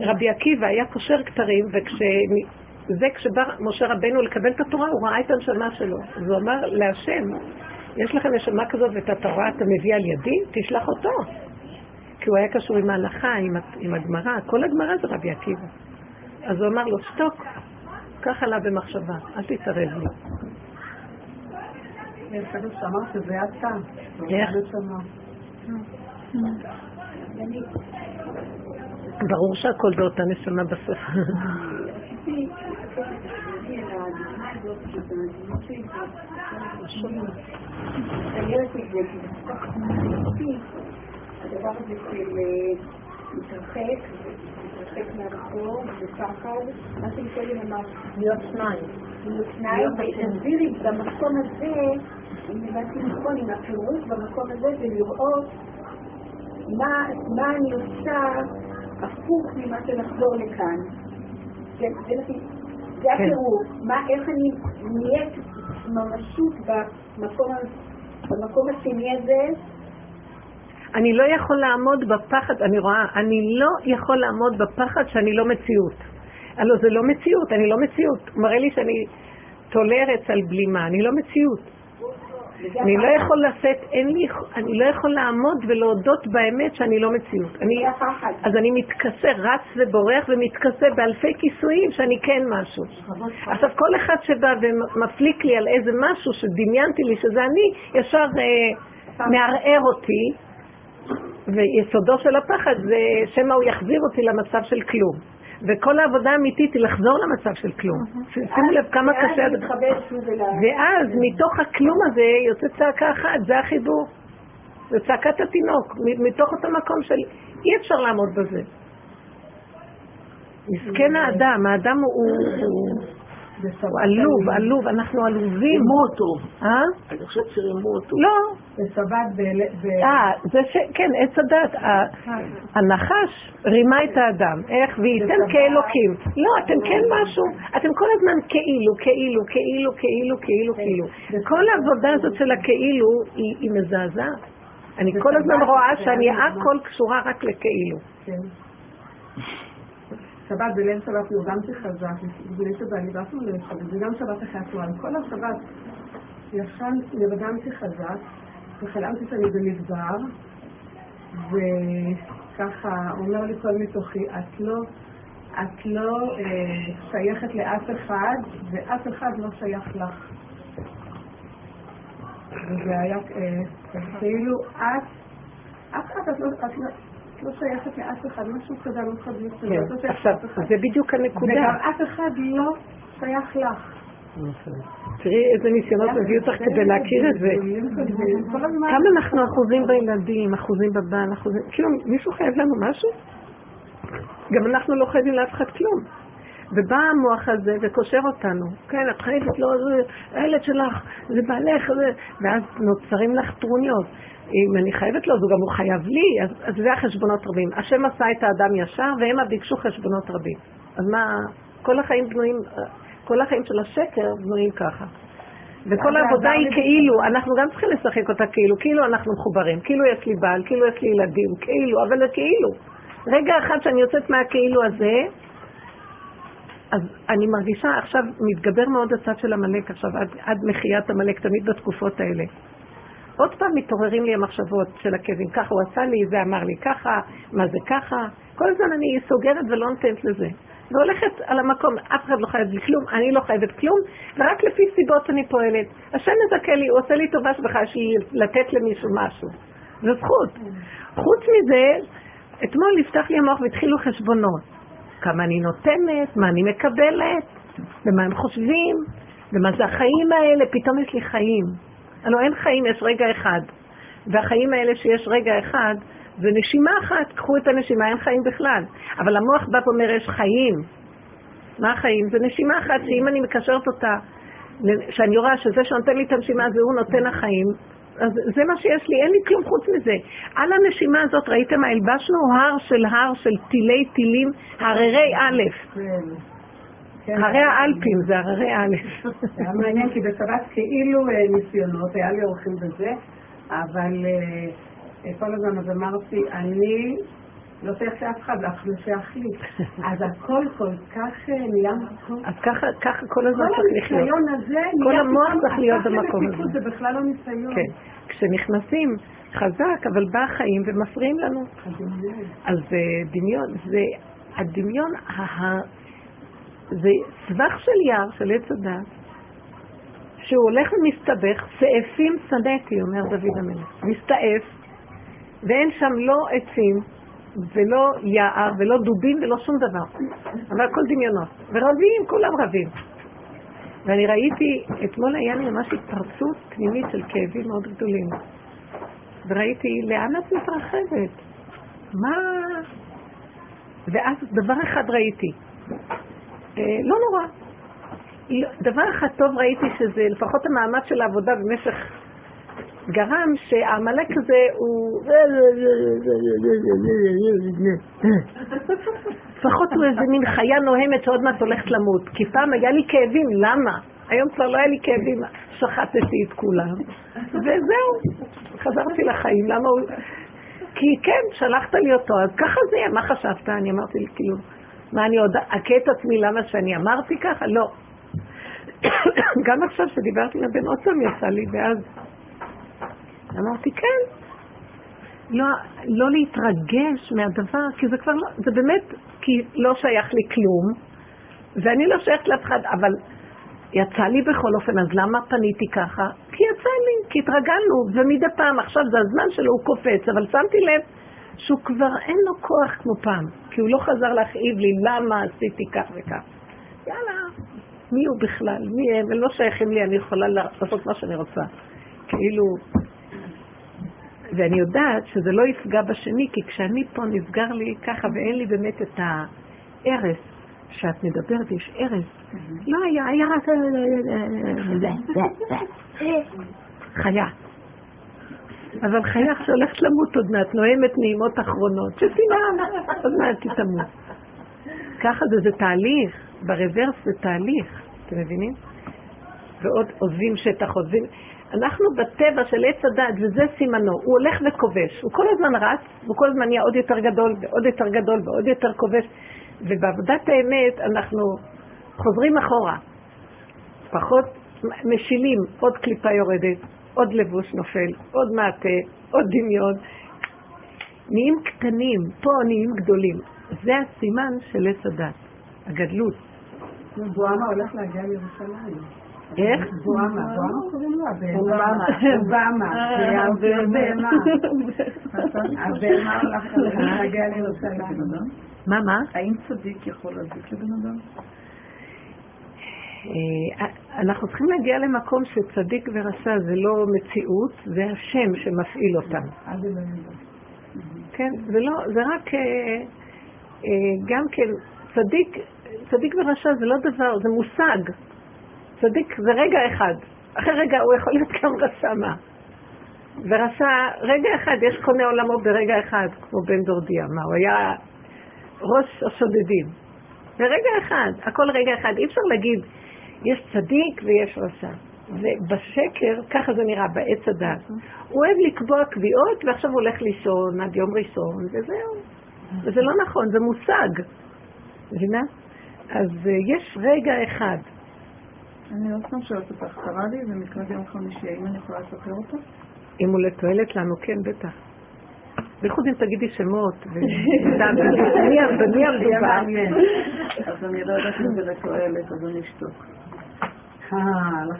רבי עקיבא היה קושר כתרים, וזה כשבא משה רבנו לקבל את התורה, הוא ראה את הנשמה שלו. אז הוא אמר להשם, יש לכם נשמה כזאת ואת התורה אתה מביא על ידי? תשלח אותו. כי הוא היה קשור עם ההלכה, עם, עם הגמרא, כל הגמרא זה רבי עקיבא. אז הוא אמר לו, שתוק, קח עליו במחשבה, אל תתערב לי. ברור שהכל זה אותה נשמה בסוף. הדבר הזה של להתרחק, להתרחק מהרחוב, בפחד, מה שקודם אמר, להיות שניים. להיות שניים, ותסבירי במקום הזה, אם הבנתי נכון, עם הפירוש במקום הזה, זה לראות מה, אני עושה הפוך ממה שנחזור לכאן. כן, זה, כן. הפירוש. איך אני נהיית ממשות במקום השני הזה, אני לא יכול לעמוד בפחד, אני רואה, אני לא יכול לעמוד בפחד שאני לא מציאות. הלוא זה לא מציאות, אני לא מציאות. הוא מראה לי שאני תולה ארץ על בלימה, אני לא מציאות. אני לא יכול לשאת, אין לי, אני לא יכול לעמוד ולהודות באמת שאני לא מציאות. אני, אז אני מתכסה, רץ ובורח ומתכסה באלפי כיסויים שאני כן משהו. עכשיו כל אחד שבא ומפליק לי על איזה משהו שדמיינתי לי שזה אני, ישר אה, מערער אותי, ויסודו של הפחד זה שמא הוא יחזיר אותי למצב של כלום. וכל העבודה האמיתית היא לחזור למצב של כלום. שימו לב כמה קשה... ואז מתוך הכלום הזה יוצאת צעקה אחת, זה החיבור. זה צעקת התינוק, מתוך אותו מקום של אי אפשר לעמוד בזה. מסכן האדם, האדם הוא... עלוב, עלוב, אנחנו עלובים. רימו אותו. אה? אני חושבת שרימו אותו. לא. בשבת ב... אה, זה ש... כן, עץ הדת. הנחש רימה את האדם. איך? וייתן כאלוקים. לא, אתם כן משהו. אתם כל הזמן כאילו, כאילו, כאילו, כאילו, כאילו, כאילו. כל העבודה הזאת של הכאילו היא מזעזעת. אני כל הזמן רואה שאני הכל קשורה רק לכאילו. שבת בליל שבת נרדמתי חזק, בליל שבת נרדמנו ליל שבת, וגם שבת אחרי הצהריים. כל השבת ישן, נרדמתי חזק, וחלמתי שאני במדבר, וככה אומר לי כל מתוכי, את לא, את לא אה, שייכת לאף אחד, ואף אחד לא שייך לך. וזה היה אה, כאילו את, אף אחד את לא, את לא לא שייכת לאף אחד, משהו כזה, לא אחד כן, עכשיו, זה בדיוק הנקודה. וגם אף אחד לא שייך לך. תראי איזה ניסיונות מביא אותך כדי להכיר את זה. כמה אנחנו אחוזים בילדים, אחוזים בבן, אחוזים... כאילו, מישהו חייב לנו משהו? גם אנחנו לא חייבים לאף אחד כלום. ובא המוח הזה וקושר אותנו. כן, את חייבת לו, זה הילד שלך, זה בעלך, ואז נוצרים לך טרוניות. אם אני חייבת לו, אז גם הוא חייב לי, אז, אז זה החשבונות רבים. השם עשה את האדם ישר, והם ביקשו חשבונות רבים. אז מה, כל החיים בנויים, כל החיים של השקר בנויים ככה. וכל העבודה היא כאילו, אנחנו גם צריכים לשחק אותה כאילו, כאילו אנחנו מחוברים, כאילו יש לי בעל, כאילו יש לי ילדים, כאילו, אבל זה כאילו. רגע אחד שאני יוצאת מהכאילו הזה, אז אני מרגישה עכשיו, מתגבר מאוד הצד של עמלק עכשיו, עד, עד מחיית עמלק, תמיד בתקופות האלה. עוד פעם מתעוררים לי המחשבות של הכאבים, ככה הוא עשה לי, זה אמר לי ככה, מה זה ככה, כל הזמן אני סוגרת ולא נותנת לזה. והולכת על המקום, אף אחד לא חייב לי כלום, אני לא חייבת כלום, ורק לפי סיבות אני פועלת. השם מזכה לי, הוא עושה לי טובה שבכלל שהיא לתת למישהו משהו. זו זכות. חוץ מזה, אתמול נפתח לי המוח והתחילו חשבונות. כמה אני נותנת, מה אני מקבלת, ומה הם חושבים, ומה זה החיים האלה, פתאום יש לי חיים. הלוא אין חיים, יש רגע אחד. והחיים האלה שיש רגע אחד, זה נשימה אחת, קחו את הנשימה, אין חיים בכלל. אבל המוח בא ואומר, יש חיים. מה החיים? זה נשימה אחת שאם אני מקשרת אותה, שאני רואה שזה שנותן לי את הנשימה הזה, הוא נותן החיים, אז זה מה שיש לי, אין לי כלום חוץ מזה. על הנשימה הזאת, ראיתם מה הלבשנו? הר של הר של טילי טילים, הררי א'. כן. כן. הרי האלפים זה הררי א'. זה היה מעניין, כי בשבת כאילו אה, ניסיונות, היה לי אורחים בזה, אבל אה, כל הזמן אז אמרתי, אני לא שייך לאף אחד, אף לא שייך לי. אז הכל כל כך נהיה מקום. אז ככה כל הזמן צריך לחיות. כל הניסיון הזה כל המוח צריך להיות במקום הזה. זה בכלל לא ניסיון. כן. כשנכנסים חזק, אבל בא החיים ומפריעים לנו. אז דמיון, זה הדמיון זה סבך של יער, של עץ הדת, שהוא הולך ומסתבך, צאפים שנאתי, אומר דוד המלך. מסתעף, ואין שם לא עצים, ולא יער, ולא דובים, ולא שום דבר. אבל הכל דמיונות. ורבים, כולם רבים. ואני ראיתי, אתמול היה לי ממש התפרצות פנימית של כאבים מאוד גדולים. וראיתי, לאן את מתרחבת? מה... ואז דבר אחד ראיתי, אה, לא נורא. דבר אחד טוב ראיתי שזה לפחות המאמץ של העבודה במשך גרם שהעמלק הזה הוא... לפחות הוא איזה מין חיה נוהמת שעוד מעט הולכת למות. כי פעם היה לי כאבים, למה? היום כבר לא היה לי כאבים, שחטתי את כולם. וזהו, חזרתי לחיים. למה הוא... כי כן, שלחת לי אותו, אז ככה זה יהיה, מה חשבת? אני אמרתי לי, כאילו, מה אני עוד אכה את עצמי למה שאני אמרתי ככה? לא. גם עכשיו שדיברתי עם הבן עוד פעם יצא לי, ואז אמרתי, כן. לא, לא להתרגש מהדבר, כי זה כבר לא, זה באמת, כי לא שייך לי כלום, ואני לא שייכת לאף אחד, אבל יצא לי בכל אופן, אז למה פניתי ככה? כי יצא לי, כי התרגלנו, ומדי פעם, עכשיו זה הזמן שלו, הוא קופץ, אבל שמתי לב שהוא כבר אין לו כוח כמו פעם, כי הוא לא חזר להכאיב לי למה עשיתי כך וכך. יאללה, מי הוא בכלל? מי הם? הם לא שייכים לי, אני יכולה לעשות מה שאני רוצה. כאילו... ואני יודעת שזה לא יפגע בשני, כי כשאני פה נסגר לי ככה ואין לי באמת את ההרס שאת מדברת, יש הרס. לא היה, היה רק... חיה. אבל חיה שהולכת למות עוד מעט, נואמת נעימות אחרונות, שתנאם, עוד מעט היא תמות. ככה זה, זה תהליך, ברוורס זה תהליך, אתם מבינים? ועוד עוזבים שטח, עוזבים... אנחנו בטבע של עץ הדת, וזה סימנו, הוא הולך וכובש, הוא כל הזמן רץ, הוא כל הזמן נהיה עוד יותר גדול, ועוד יותר גדול, ועוד יותר כובש, ובעבודת האמת אנחנו חוזרים אחורה, פחות משילים, עוד קליפה יורדת, עוד לבוש נופל, עוד מעטה, עוד דמיון. נהיים קטנים, פה נהיים גדולים. זה הסימן של עץ הדת, הגדלות. בואמה הולך להגיע לירושלים. איך? בואמה, בואמה קוראים לו? הבהמה. הבהמה. הבהמה. הבהמה הולך להגיע לירושלים. מה, מה? האם צדיק יכול להזיק לבן אדם? אה, אנחנו צריכים להגיע למקום שצדיק ורשע זה לא מציאות, זה השם שמפעיל אותם. כן, זה לא, זה רק אה, אה, גם כן, צדיק, צדיק ורשע זה לא דבר, זה מושג. צדיק זה רגע אחד, אחרי רגע הוא יכול להיות גם רשע מה. ורשע, רגע אחד, יש קונה עולמו ברגע אחד, כמו בן דורדיה, מה, הוא היה ראש השודדים. ברגע אחד, הכל רגע אחד, אי אפשר להגיד, יש צדיק ויש רשע. ובשקר, ככה זה נראה, בעץ הדת. הוא אוהב לקבוע קביעות, ועכשיו הוא הולך לישון עד יום ראשון, וזהו. וזה לא נכון, זה מושג. מבינה? אז uh, יש רגע אחד. אני עוד פעם שואלת אותך, קרה לי ומקרה ביום חמישי, האם אני יכולה לספר אותו? אם הוא לתועלת לנו, כן, בטח. בייחוד אם תגידי שמות, במי המדובר. אז אני לא יודעת אם זה לתועלת, אז אני אשתוק.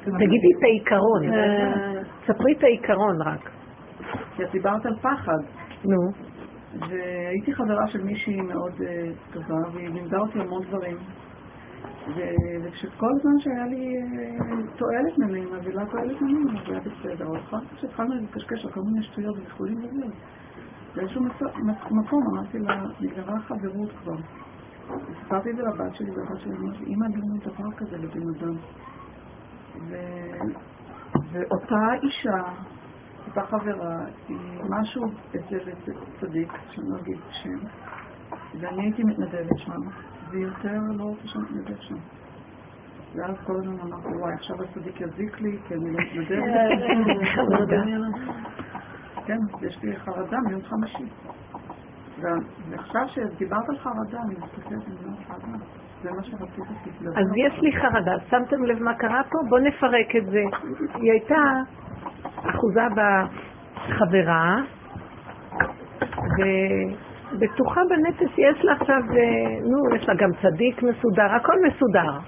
תגידי את העיקרון. ספרי את העיקרון רק. כי את דיברת על פחד. נו. והייתי חברה של מישהי מאוד טובה, והיא לימדה אותי המון דברים. וכשכל זמן שהיה לי תועלת ממנה, ולא תועלת ממנה, זה היה בסדר. אבל אחר כך שהתחלנו לקשקש על כל מיני שטויות וכולי וזה. באיזשהו מקום אמרתי לה, נגמרה חברות כבר. סיפרתי את זה לבת שלי, והבת שלי אמרתי, אמא, אין דבר כזה לבן אדם. ואותה אישה, אותה חברה, היא משהו אצל צדיק, שאני לא אגיד שם, ואני הייתי מתנדבת שם, והיא יותר לא רוצה שאני מתנדב שם. ואז כל הזמן אמרתי, וואי, עכשיו הצדיק יזיק לי, כי אני לא מתנדבת. כן, יש לי חרדה מיום חמישי. ועכשיו שדיברת על חרדה, אני מסתכלת על זה חרדה. זה מה שרציתי אז יש לי חרדה. שמתם לב מה קרה פה? בואו נפרק את זה. היא הייתה אחוזה בחברה, ובטוחה בנפש יש לה עכשיו, נו, יש לה גם צדיק מסודר, הכל מסודר.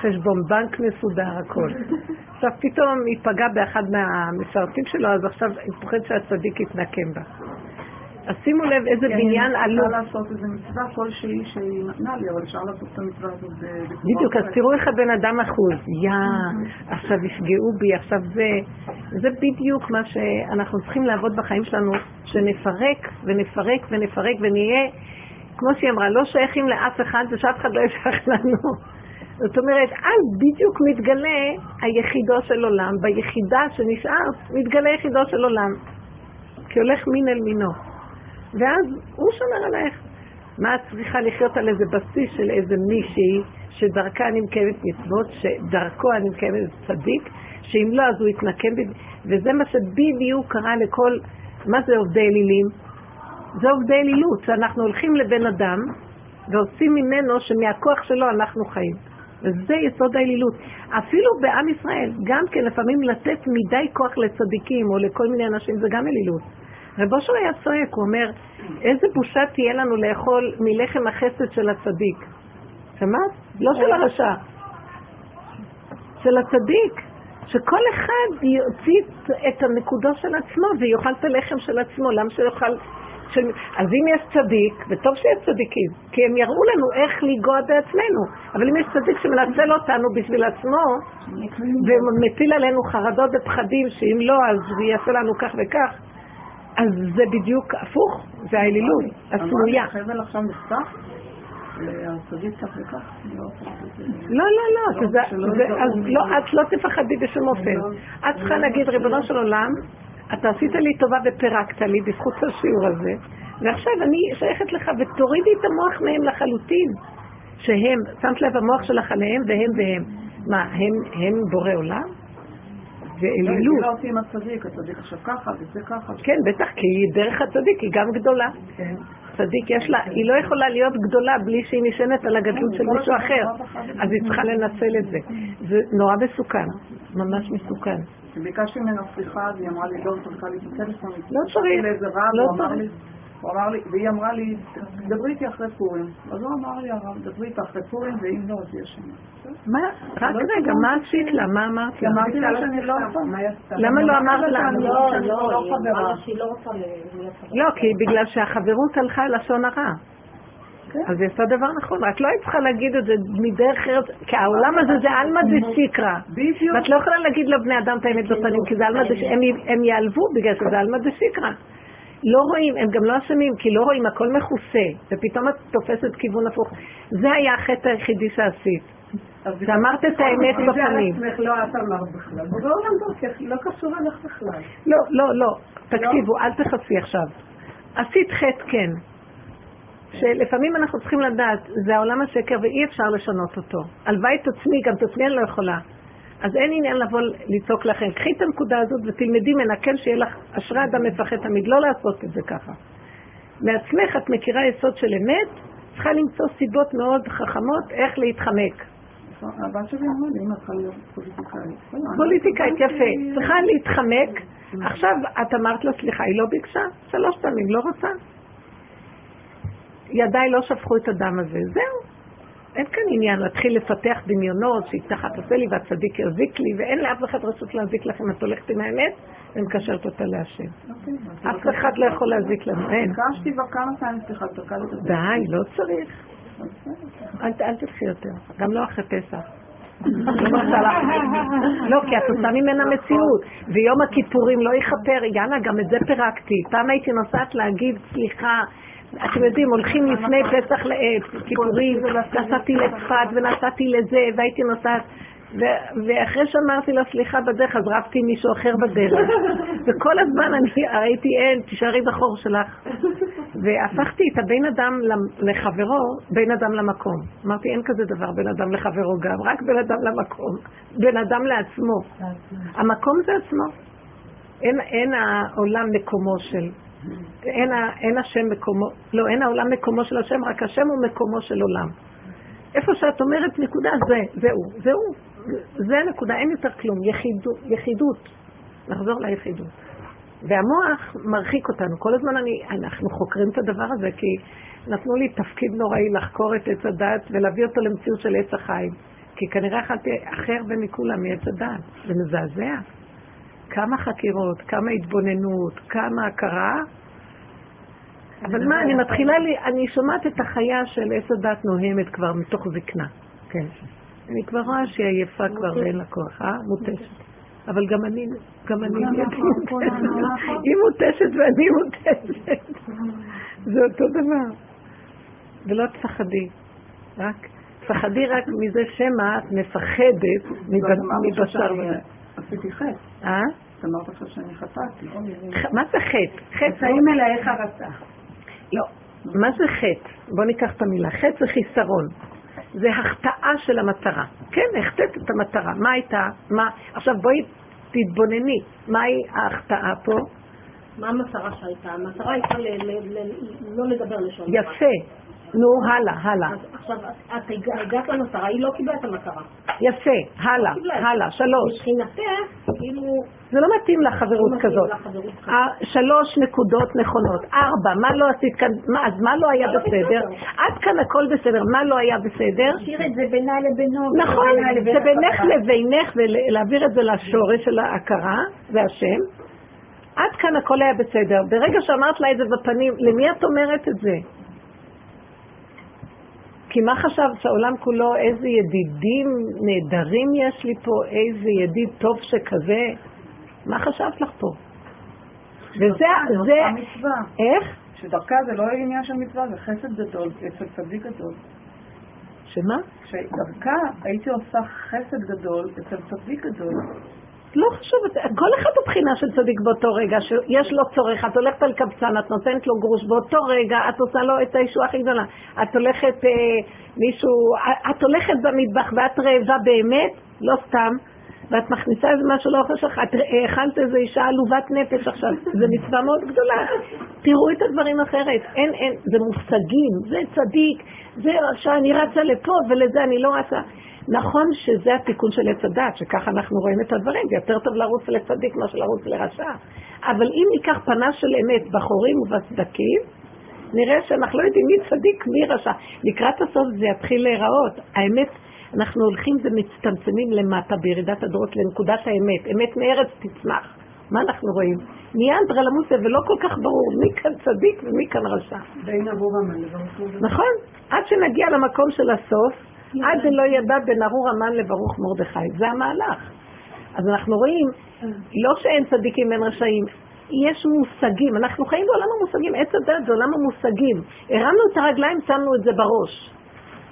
חשבון בנק מסודר, הכל. עכשיו פתאום היא פגעה באחד מהמשרתים שלו, אז עכשיו היא פוחדת שהצדיק יתנקם בה. אז שימו לב איזה בניין עלוב. אפשר לעשות איזה מצווה כלשהי שהיא נתנה לי, אבל אפשר לעשות את המצווה הזאת בדיוק, אז תראו איך הבן אדם אחוז. יא, עכשיו יפגעו בי, עכשיו זה... זה בדיוק מה שאנחנו צריכים לעבוד בחיים שלנו, שנפרק ונפרק ונפרק ונהיה, כמו שהיא אמרה, לא שייכים לאף אחד ושאף אחד לא ישייך לנו. זאת אומרת, אז בדיוק מתגלה היחידו של עולם, ביחידה שנשארת, מתגלה יחידו של עולם. כי הולך מין אל מינו. ואז הוא שומר עלייך. מה את צריכה לחיות על איזה בסיס של איזה מישהי שדרכה אני מקיימת מצוות, שדרכו אני מקיימת צדיק, שאם לא אז הוא יתנקם ב... וזה מה שבדיוק קרה לכל מה זה עובדי אלילים? זה עובדי אלילות, שאנחנו הולכים לבן אדם ועושים ממנו שמהכוח שלו אנחנו חיים. וזה יסוד האלילות. אפילו בעם ישראל, גם כן לפעמים לתת מדי כוח לצדיקים או לכל מיני אנשים זה גם אלילות. רב אושר היה צועק, הוא אומר, איזה בושה תהיה לנו לאכול מלחם החסד של הצדיק. שמעת? לא של הרשע. של הצדיק. שכל אחד יוציא את הנקודו של עצמו ויאכל את הלחם של עצמו. למה שיאכל... של... אז אם יש צדיק, וטוב שיש צדיקים, כי הם יראו לנו איך לנגוע בעצמנו, אבל אם יש צדיק שמנצל אותנו בשביל עצמו, ומטיל עלינו חרדות ופחדים, שאם לא, אז הוא יעשה לנו כך וכך, אז זה בדיוק הפוך, זה האלילות, הסמויה. חבל עכשיו נחתך? לא, לא, לא, אז לא, את לא תפחדי בשום אופן. את צריכה להגיד, ריבונו של עולם, אתה עשית לי טובה ופירקת לי בזכות השיעור הזה, ועכשיו אני שייכת לך ותורידי את המוח מהם לחלוטין. שהם, שמת לב, המוח שלך עליהם והם והם. מה, הם בורא עולם? ואלילות. לא עושים הצדיק, הצדיק עכשיו ככה וזה ככה. כן, בטח, כי דרך הצדיק היא גם גדולה. כן. צדיק יש לה, היא לא יכולה להיות גדולה בלי שהיא נשענת על הגדלות של מישהו אחר, אז היא צריכה לנצל את זה. זה נורא מסוכן, ממש מסוכן. כשביקשתי ממנו סליחה, והיא אמרה לי, לא, צריכה לי את הטלפון, לא צריך, לא צריך. הוא אמר לי, והיא אמרה לי, דברי איתי אחרי פורים. אז הוא אמר לי, הרב, דברי איתי אחרי פורים, ואם לא, אז יש שם. מה? רק רגע, מה עשית לה? מה אמרת לה? אמרתי לה שאני לא עושה. למה לא אמרת לה? לא, לא, היא אמרה שהיא לא רוצה לא, כי בגלל שהחברות הלכה לשון הרע. אז היא עושה דבר נכון, רק לא היית צריכה להגיד את זה מדרך ארץ, כי העולם הזה זה עלמא דסיקרא. בדיוק. ואת לא יכולה להגיד לבני אדם את האמת בפנים, כי זה עלמא דסיקרא, הם יעלבו בגלל שזה עלמא דסיקרא. לא רואים, הם גם לא אשמים, כי לא רואים, הכל מכוסה, ופתאום את תופסת כיוון הפוך. זה היה החטא היחידי שעשית. שאמרת את האמת בפנים. לא את אמרת בכלל. לא קשור אליך בכלל. לא, לא, לא. תקשיבו, אל תחפשי עכשיו. עשית חטא כן. שלפעמים אנחנו צריכים לדעת, זה העולם השקר ואי אפשר לשנות אותו. הלוואי תעצמי, גם תעצמי אני לא יכולה. אז אין עניין לבוא לצעוק לכם. קחי את הנקודה הזאת ותלמדי ממנה, כן שיהיה לך אשרי אדם מפחד תמיד, לא לעשות את זה ככה. מעצמך את מכירה יסוד של אמת, צריכה למצוא סיבות מאוד חכמות איך להתחמק. הבת שלי אמרה לי, אמא צריכה להיות פוליטיקאית. פוליטיקאית, יפה. צריכה להתחמק. עכשיו את אמרת לה, סליחה, היא לא ביקשה? שלוש פעמים, לא רוצה? ידיי לא שפכו את הדם הזה. זהו. אין כאן עניין להתחיל לפתח דמיונות שהיא תחת עושה לי והצדיק יזיק לי, ואין לאף אחד רשות להזיק לכם. את הולכת עם האמת ומקשרת אותה להשם. אוקיי, אף אחד לא יכול להזיק לנו, אין. ביקשתי כבר כמה פעמים סליחה, לי את זה. די, לא צריך. אל אל תלכי יותר, גם לא אחרי פסח. לא. לא, כי את עושה ממנה מציאות. ויום הכיפורים לא יכפר, יאללה, גם את זה פירקתי. פעם הייתי נוסעת להגיד, סליחה, אתם יודעים, הולכים לפני פסח לכיפורים, נסעתי לצפת ונסעתי לזה, והייתי נוסעת, ואחרי שאמרתי לה סליחה בדרך, אז רבתי מישהו אחר בדרך. וכל הזמן אני ראיתי, אין, תישארי בחור שלך. והפכתי את הבן אדם לחברו, בן אדם למקום. אמרתי, אין כזה דבר בין אדם לחברו גם, רק בן אדם למקום. בן אדם לעצמו. המקום זה עצמו. אין, אין העולם מקומו של אין, אין השם מקומו, לא, אין העולם מקומו של השם, רק השם הוא מקומו של עולם. איפה שאת אומרת נקודה, זה, זהו, זהו, זה הנקודה, אין יותר כלום, יחידו, יחידות, נחזור ליחידות. והמוח מרחיק אותנו, כל הזמן אני, אנחנו חוקרים את הדבר הזה, כי נתנו לי תפקיד נוראי לחקור את עץ הדת ולהביא אותו למציאות של עץ החיים. כי כנראה אכלתי הכי הרבה מכולם מעץ הדת, זה מזעזע. כמה חקירות, כמה התבוננות, כמה הכרה, אבל מה, אני מתחילה לי, אני שומעת את החיה של עץ הדת נוהמת כבר מתוך זקנה. כן. אני כבר רואה שהיא עייפה כבר ואין לה כוח, אה? מותשת. אבל גם אני, גם אני, היא מותשת ואני מותשת. זה אותו דבר. ולא תפחדי, רק, תפחדי רק מזה שמא את מפחדת מבשר. עשיתי חטא. אה? את אמרת עכשיו שאני חטאתי. מה זה חטא? חטא חיים אלייך רצה. לא. מה זה חטא? בוא ניקח את המילה. חטא זה חיסרון. זה החטאה של המטרה. כן, החטאת את המטרה. מה הייתה? מה? עכשיו בואי תתבונני. מהי ההחטאה פה? מה המטרה שהייתה? המטרה הייתה לא לדבר לשון. יפה. נו, הלאה, הלאה. עכשיו, את הגע- הגעת למטרה, היא לא קיבלה את המטרה. יפה, הלאה, זה. הלאה, שלוש. מבחינתך, כאילו... זה לא מתאים לך חברות לא כזאת. אה, שלוש נקודות נכונות. ארבע, מה לא עשית כאן? אז מה לא היה לא בסדר? עד כאן הכל בסדר, מה לא היה בסדר? תשאיר את זה בינה לבינו. נכון, זה בינך. לבינך ולהעביר את זה לשורש של ההכרה, זה השם. עד כאן הכל היה בסדר. ברגע שאמרת לה את זה בפנים, למי את אומרת את זה? כי מה חשבת שהעולם כולו, איזה ידידים נהדרים יש לי פה, איזה ידיד טוב שכזה? מה חשבת לך פה? וזה, זה זה, אותה מצווה. איך? שדרכה זה לא עניין של מצווה, זה חסד גדול אצל צדיק גדול. שמה? שדרכה הייתי עושה חסד גדול אצל צדיק גדול. לא חושבת, כל אחד הוא בחינה של צדיק באותו רגע, שיש לו צורך, את הולכת על קבצן, את נותנת לו גרוש, באותו רגע את עושה לו את הישועה הכי גדולה. את הולכת, אה, מישהו, את הולכת במטבח ואת רעבה באמת, לא סתם, ואת מכניסה איזה משהו לאוכל שלך, את האכלת איזה אישה עלובת נפש עכשיו, זו מצווה מאוד גדולה. תראו את הדברים אחרת, אין, אין, זה מושגים, זה צדיק, זה רשע, אני רצה לפה ולזה אני לא רצה. נכון שזה התיקון של עץ הדת, שככה אנחנו רואים את הדברים, זה יותר טוב לרוץ לצדיק מאשר לרוץ לרשע. אבל אם ניקח פנה של אמת בחורים ובסדקים, נראה שאנחנו לא יודעים מי צדיק, מי רשע. לקראת הסוף זה יתחיל להיראות. האמת, אנחנו הולכים ומצטמצמים למטה בירידת הדורות לנקודת האמת. אמת מארץ תצמח. מה אנחנו רואים? נהיה אנדרלמוסיה ולא כל כך ברור מי כאן צדיק ומי כאן רשע. בין אבור המן נכון? עד שנגיע למקום של הסוף, עד דלא ידע בין ארור המן לברוך מרדכי. זה המהלך. אז אנחנו רואים, לא שאין צדיקים אין רשעים, יש מושגים, אנחנו חיים בעולם המושגים, עץ הדת זה עולם המושגים. הרמנו את הרגליים, שמנו את זה בראש.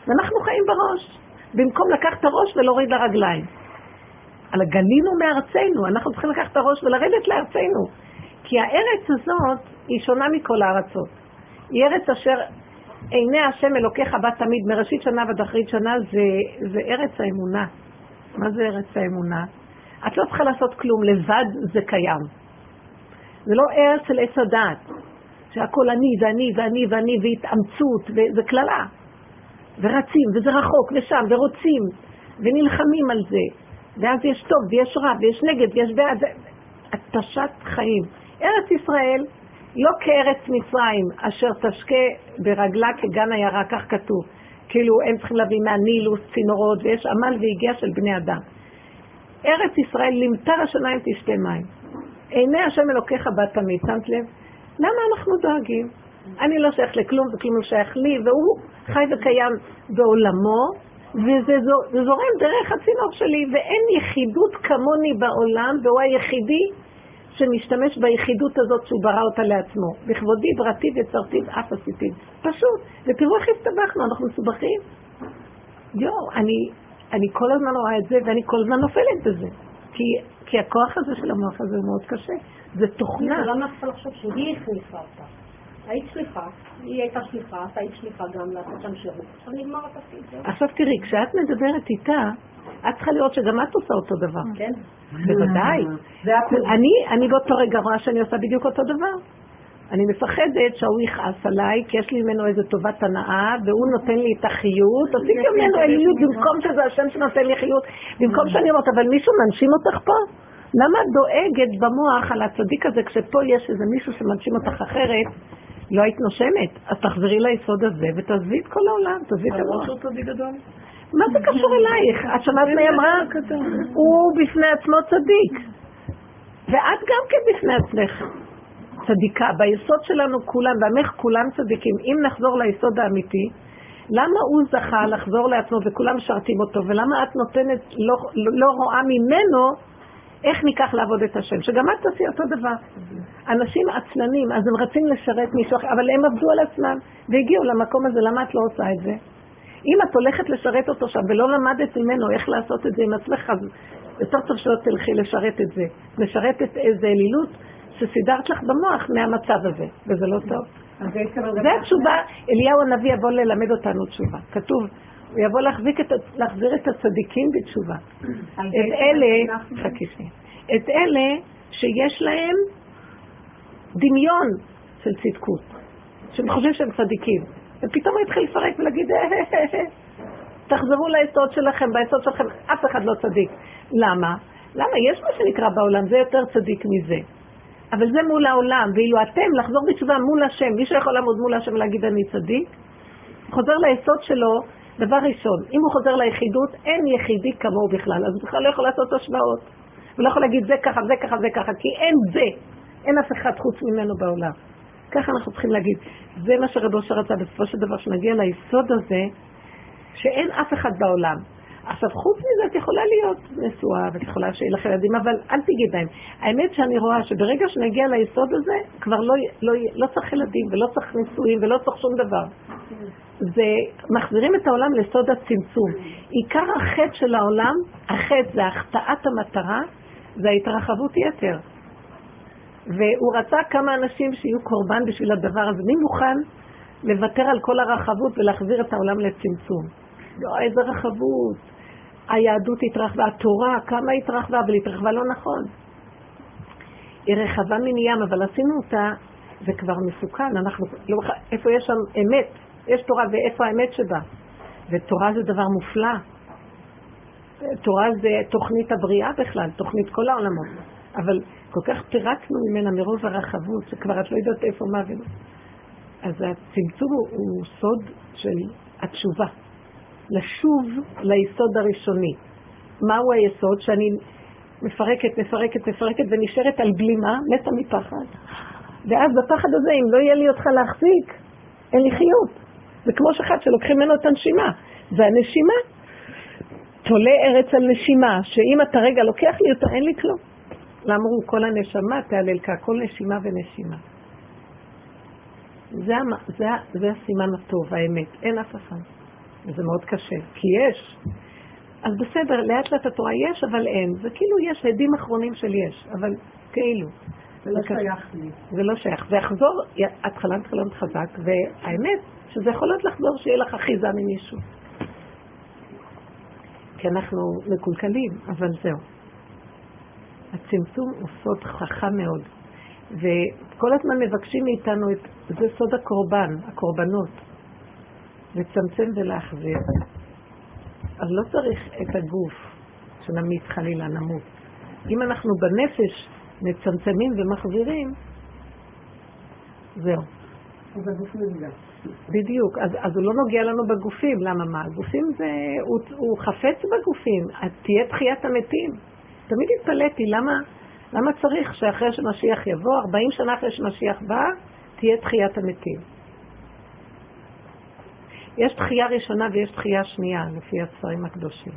ואנחנו חיים בראש, במקום לקחת את הראש ולהוריד לרגליים. על גלינו מארצנו, אנחנו צריכים לקחת את הראש ולרדת לארצנו. כי הארץ הזאת היא שונה מכל הארצות. היא ארץ אשר עיני השם אלוקיך בה תמיד, מראשית שנה ועד אחרית שנה, זה, זה ארץ האמונה. מה זה ארץ האמונה? את לא צריכה לעשות כלום, לבד זה קיים. זה לא ארץ של עץ הדעת, שהכל אני ואני ואני ואני והתאמצות, וזה קללה. ורצים, וזה רחוק, ושם, ורוצים, ונלחמים על זה. ואז יש טוב, ויש רע, ויש נגד, ויש בעד. התשת חיים. ארץ ישראל לא כארץ מצרים, אשר תשקה ברגלה כגן עיירה, כך כתוב. כאילו הם צריכים להביא מהנילוס צינורות, ויש עמל והגיע של בני אדם. ארץ ישראל לימטר השמיים תשתה מים. עיני השם אלוקיך בה תמיד, שמת לב? למה אנחנו דואגים? אני לא שייך לכלום וכלום לא שייך לי, והוא חי וקיים בעולמו, וזה זו- זה זורם דרך הצינור שלי, ואין יחידות כמוני בעולם, והוא היחידי שמשתמש ביחידות הזאת שהוא ברא אותה לעצמו. בכבודי בראתי ויצרתי ואף עשיתי. פשוט. ותראו איך הסתבכנו, אנחנו מסובכים. יואו, אני, אני כל הזמן רואה את זה, ואני כל הזמן נופלת בזה. כי, כי הכוח הזה של המוח הזה הוא מאוד קשה. זה תוכנה. למה את צריכה לחשוב שהיא החליפה אותה? היית שליחה, היא הייתה שליחה, את היית שליחה גם לעשות שם שירות. עכשיו נגמר התפקיד. עכשיו תראי, כשאת מדברת איתה, את צריכה לראות שגם את עושה אותו דבר. כן? בוודאי. זה הכול. אני, אני באותו רגע רואה שאני עושה בדיוק אותו דבר. אני מפחדת שהוא יכעס עליי, כי יש לי ממנו איזו טובת הנאה, והוא נותן לי את החיות, עשיתי ממנו אליות במקום שזה השם שנותן לי חיות, במקום שאני אומרת, אבל מישהו מנשים אותך פה? למה את דואגת במוח על הצדיק הזה, כשפה יש איזה מישהו שמנשים אותך אחרת, לא היית נושמת? אז תחזרי ליסוד הזה ותעזבי את כל העולם, תעזבי את המוח. מה זה קשור אלייך? את שמעת מה היא אמרה? הוא בפני עצמו צדיק. ואת גם כן בפני עצמך צדיקה. ביסוד שלנו כולם, בעמך כולם צדיקים. אם נחזור ליסוד האמיתי, למה הוא זכה לחזור לעצמו וכולם משרתים אותו, ולמה את נותנת, לא, לא רואה ממנו איך ניקח לעבוד את השם? שגם את תעשי אותו דבר. אנשים עצלנים, אז הם רצים לשרת מישהו אחר, אבל הם עבדו על עצמם והגיעו למקום הזה, למה את לא עושה את זה? אם את הולכת לשרת אותו שם ולא למדת ממנו איך לעשות את זה עם עצמך, אז יותר טוב שלא תלכי לשרת את זה. משרתת איזה אלילות שסידרת לך במוח מהמצב הזה, וזה לא טוב. זה התשובה, אליהו הנביא יבוא ללמד אותנו תשובה. כתוב, הוא יבוא להחזיק את, להחזיר את הצדיקים בתשובה. את אלה, חכי שנייה, את אלה שיש להם דמיון של צדקות, שהם חושבים שהם צדיקים, ופתאום הוא התחיל לפרק ולהגיד, אה, אה, אה, תחזרו ליסוד שלכם, ביסוד שלכם אף אחד לא צדיק. למה? למה? יש מה שנקרא בעולם, זה יותר צדיק מזה. אבל זה מול העולם, ואילו אתם, לחזור בתשובה מול השם, מישהו יכול לעמוד מול השם ולהגיד אני צדיק? חוזר ליסוד שלו, דבר ראשון, אם הוא חוזר ליחידות, אין יחידי כמוהו בכלל, אז הוא בכלל לא יכול לעשות השוואות. הוא לא יכול להגיד זה ככה, זה ככה, זה ככה, כי אין זה, אין אף אחד חוץ ממנו בעולם. ככה אנחנו צריכים להגיד. זה מה שרב אושר רצה בסופו של דבר, שנגיע ליסוד הזה, שאין אף אחד בעולם. עכשיו, חוץ מזה, את יכולה להיות נשואה, ואת יכולה שיהיה לך ילדים, אבל אל תגידי להם. האמת שאני רואה שברגע שנגיע ליסוד הזה, כבר לא, לא, לא צריך ילדים, ולא צריך נישואים, ולא צריך שום דבר. זה, מחזירים את העולם לסוד הצמצום. עיקר החטא של העולם, החטא זה החטאת המטרה, זה ההתרחבות יתר. והוא רצה כמה אנשים שיהיו קורבן בשביל הדבר הזה. מי מוכן לוותר על כל הרחבות ולהחזיר את העולם לצמצום? לא, איזה רחבות. היהדות התרחבה, התורה, כמה התרחבה, אבל התרחבה לא נכון. היא רחבה מן ים, אבל עשינו אותה, זה כבר מסוכן, אנחנו, לא, איפה יש שם אמת? יש תורה ואיפה האמת שבה? ותורה זה דבר מופלא. תורה זה תוכנית הבריאה בכלל, תוכנית כל העולמות. אבל כל כך פירקנו ממנה מרוב הרחבות, שכבר את לא יודעת איפה מה ולא. אז הצמצום הוא, הוא סוד של התשובה. לשוב ליסוד הראשוני. מהו היסוד? שאני מפרקת, מפרקת, מפרקת ונשארת על בלימה, מתה מפחד. ואז בפחד הזה, אם לא יהיה לי אותך להחזיק, אין לי חיות. זה כמו שאחד שלוקחים ממנו את הנשימה. והנשימה תולה ארץ על נשימה, שאם אתה רגע לוקח לי אותה, אין לי כלום. לאמרו כל הנשמה תהלל כה, כל נשימה ונשימה. זה, זה, זה הסימן הטוב, האמת. אין אף אחד. וזה מאוד קשה, כי יש. אז בסדר, לאט לאט התורה יש, אבל אין. זה כאילו יש עדים אחרונים של יש, אבל כאילו. זה לא שייך לי. זה לא שייך. זה יחזור, התחלה התחלה חזק, והאמת שזה יכול להיות לחזור שיהיה לך אחיזה ממישהו. כי אנחנו מקולקלים, אבל זהו. הצמצום הוא סוד חכם מאוד. וכל הזמן מבקשים מאיתנו את, זה סוד הקורבן, הקורבנות. לצמצם ולהחזיר. אז לא צריך את הגוף שנמית חלילה, נמות. אם אנחנו בנפש מצמצמים ומחזירים, זהו. אז הגוף נפגע. בדיוק, אז, אז הוא לא נוגע לנו בגופים, למה מה? הגופים זה, הוא, הוא חפץ בגופים, תהיה תחיית המתים. תמיד התפלאתי, למה, למה צריך שאחרי שמשיח יבוא, 40 שנה אחרי שמשיח בא, תהיה תחיית המתים? יש תחייה ראשונה ויש תחייה שנייה, לפי הספרים הקדושים.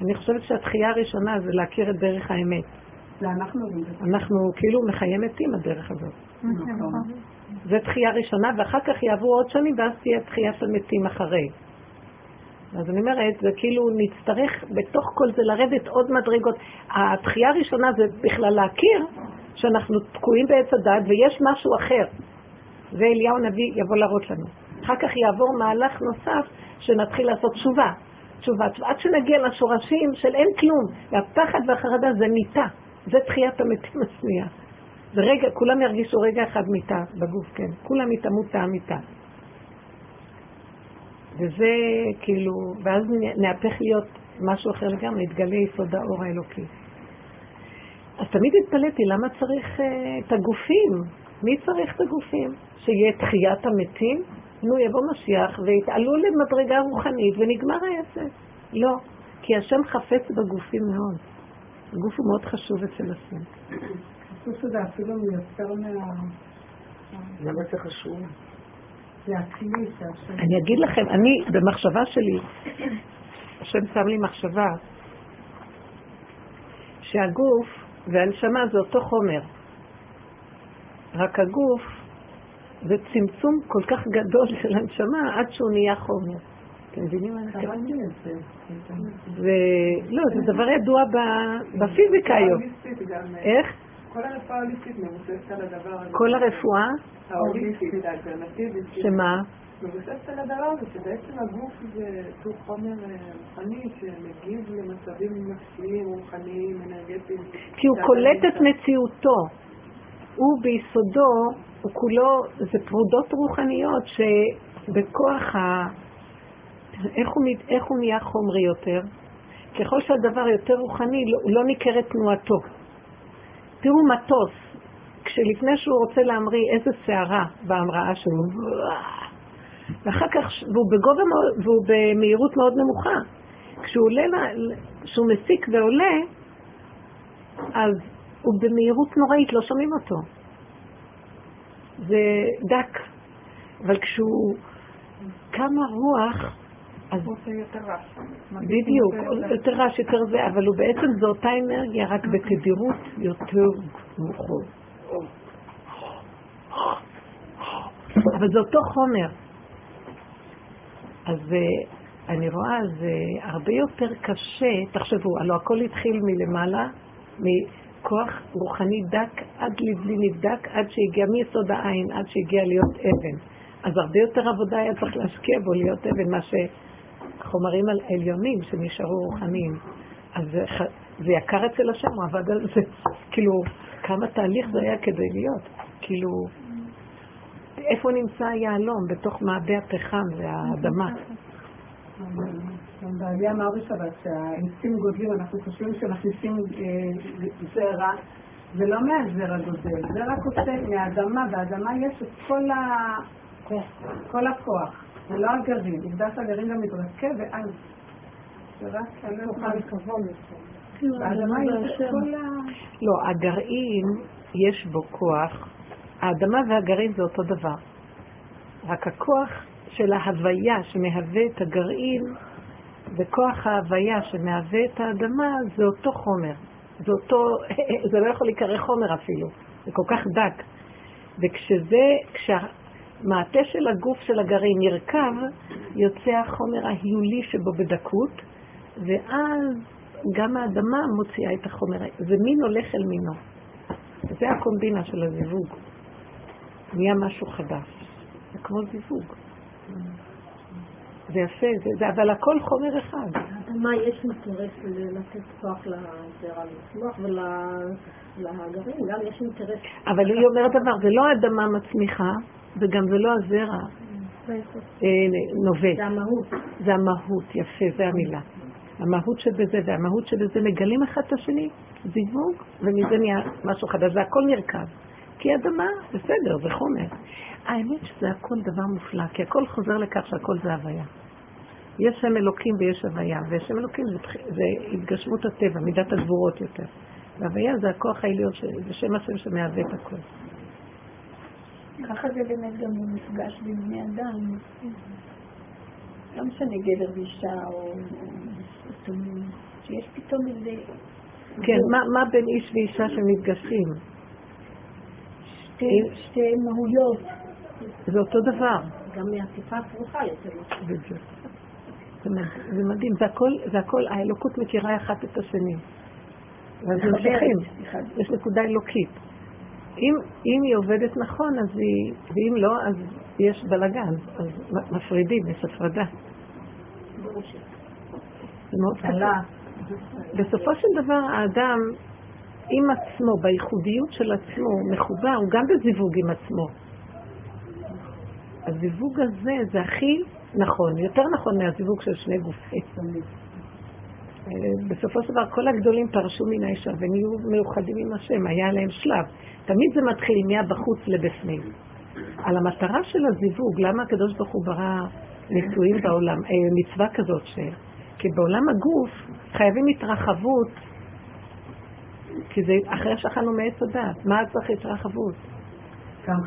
אני חושבת שהתחייה הראשונה זה להכיר את דרך האמת. אנחנו כאילו מחיי מתים הדרך הזאת. זה תחייה ראשונה, ואחר כך יעברו עוד שנים, ואז תהיה תחיית המתים אחרי. אז אני אומרת, זה כאילו נצטרך בתוך כל זה לרדת עוד מדרגות. התחייה הראשונה זה בכלל להכיר שאנחנו תקועים בעץ הדת ויש משהו אחר. ואליהו הנביא יבוא להראות לנו. אחר כך יעבור מהלך נוסף שנתחיל לעשות תשובה. תשובה, עד שנגיע לשורשים של אין כלום, והפחד והחרדה זה מיטה, זה תחיית המתים השנייה. זה רגע, כולם ירגישו רגע אחד מיטה בגוף, כן. כולם יטמאו תא מיטה. וזה כאילו, ואז נהפך להיות משהו אחר לגמרי, יתגלה יסוד האור האלוקי. אז תמיד התפלאתי, למה צריך uh, את הגופים? מי צריך את הגופים? שיהיה תחיית המתים? נו, יבוא משיח ויתעלו למדרגה רוחנית ונגמר העסק. לא, כי השם חפץ בגופים מאוד. הגוף הוא מאוד חשוב אצל השם. חשוב שזה אפילו מיותר מה... למה זה חשוב? זה. אני אגיד לכם, אני, במחשבה שלי, השם שם לי מחשבה, שהגוף והנשמה זה אותו חומר. רק הגוף זה צמצום כל כך גדול של הנשמה עד שהוא נהיה חומר. אתם מבינים מה אני מתכוונת? לא, זה דבר ידוע בפיזיקה היום. איך? כל הרפואה ההוליסטית מבוססת על הדבר הזה. כל הרפואה? ההוליסטית, האלטרנטיבית. שמה? מבוססת על הדבר הזה, שבעצם הגוף זה סוג חומר רוחני שמגיב למצבים נפשיים, רוחניים, אנרגטיים. כי הוא קולט את מציאותו. הוא ביסודו, הוא כולו, זה פרודות רוחניות שבכוח ה... איך הוא, איך הוא נהיה חומרי יותר? ככל שהדבר יותר רוחני, לא, לא ניכרת תנועתו. תראו מטוס, כשלפני שהוא רוצה להמריא איזה שערה בהמראה שלו, ואחר כך, והוא בגובה מאוד, והוא במהירות מאוד נמוכה. כשהוא עולה, כשהוא מסיק ועולה, אז הוא במהירות נוראית, לא שומעים אותו. זה דק. אבל כשהוא כמה רוח, אז הוא עושה יותר רעש. בדיוק, יותר רעש, יותר זה, אבל הוא בעצם זו אותה אנרגיה, רק בתדירות יותר נוחות. אבל זה אותו חומר. אז אה, אני רואה, זה הרבה יותר קשה, תחשבו, הלוא הכל התחיל מלמעלה, מכוח רוחני דק עד לבלי נבדק, עד שהגיע מיסוד העין, עד שהגיע להיות אבן. אז הרבה יותר עבודה היה צריך להשקיע בו להיות אבן, מה שחומרים עליונים שנשארו רוחניים. אז זה, זה יקר אצל השם, הוא עבד על זה, כאילו, כמה תהליך זה היה כדי להיות, כאילו, איפה נמצא היהלום? בתוך מעדי הפחם והאדמה. גם בעלי אמר בשבת שהעצים גודלים, אנחנו חושבים שמכניסים אה, זרע, זה לא מהזרע גודל, זה רק עושה מהאדמה, באדמה יש את כל הכוח, זה לא הגרעין, עובדה שהגרעין גם מתרקב ואז זה רק כוחה וכבוד באדמה יש את כל ה... לא, הגרעין יש בו כוח, האדמה והגרעין זה אותו דבר. רק הכוח של ההוויה שמהווה את הגרעין וכוח ההוויה שמהווה את האדמה זה אותו חומר. זה אותו, זה לא יכול להיקרא חומר אפילו, זה כל כך דק. וכשזה, כשהמעטה של הגוף של הגרעין נרקב, יוצא החומר ההיולי שבו בדקות, ואז גם האדמה מוציאה את החומר, זה מין הולך אל מינו. זה הקומבינה של הזיווג. נהיה משהו חדש. זה כמו זיווג. זה יפה, זה, זה, אבל הכל חומר אחד. מה, יש אינטרס לתת כוח לזרע לצמוח ולגרעין, גם יש אינטרס. אבל היא אומרת דבר, זה לא האדמה מצמיחה, וגם זה לא הזרע אה, נובט. זה המהות. זה המהות, יפה, זה המילה. המהות שבזה והמהות שבזה מגלים אחד את השני, זיווג, ומזה נהיה משהו חדש, זה הכל נרקב. כי אדמה, בסדר, זה חומר. האמת שזה הכל דבר מופלא, כי הכל חוזר לכך שהכל זה הוויה. יש שם אלוקים ויש הוויה, ושם אלוקים זה, זה התגשמות הטבע, מידת הגבורות יותר. והוויה זה הכוח העליון, זה שם השם שמהווה את הכל. ככה זה באמת גם במפגש בין בני אדם. לא משנה גבר ואישה או סתומים, שיש פתאום איזה... כן, מה, מה בין איש ואישה שמתגשים? שתי, שתי מהויות. זה אותו דבר. גם מעטיפה הפרוחה יותר. זה מדהים, זה הכל, זה הכל, האלוקות מכירה אחת את השני. ואז ממשיכים, יש נקודה אלוקית. אם, אם היא עובדת נכון, אז היא, ואם לא, אז יש בלאגן, אז מפרידים, יש הפרדה. זה מאוד קלה. בסופו של דבר האדם עם עצמו, בייחודיות של עצמו, מחובר, הוא גם בזיווג עם עצמו. הזיווג הזה זה הכי נכון, יותר נכון מהזיווג של שני גופים. בסופו של דבר כל הגדולים פרשו מן האישה ונהיו מאוחדים עם השם, היה להם שלב. תמיד זה מתחיל מהבחוץ לבפנים. על המטרה של הזיווג, למה הקדוש ברוך הוא ברא נישואים בעולם, אה, מצווה כזאת ש... כי בעולם הגוף חייבים התרחבות, כי זה אחרי שאכלנו מעץ הדת, מה צריך התרחבות?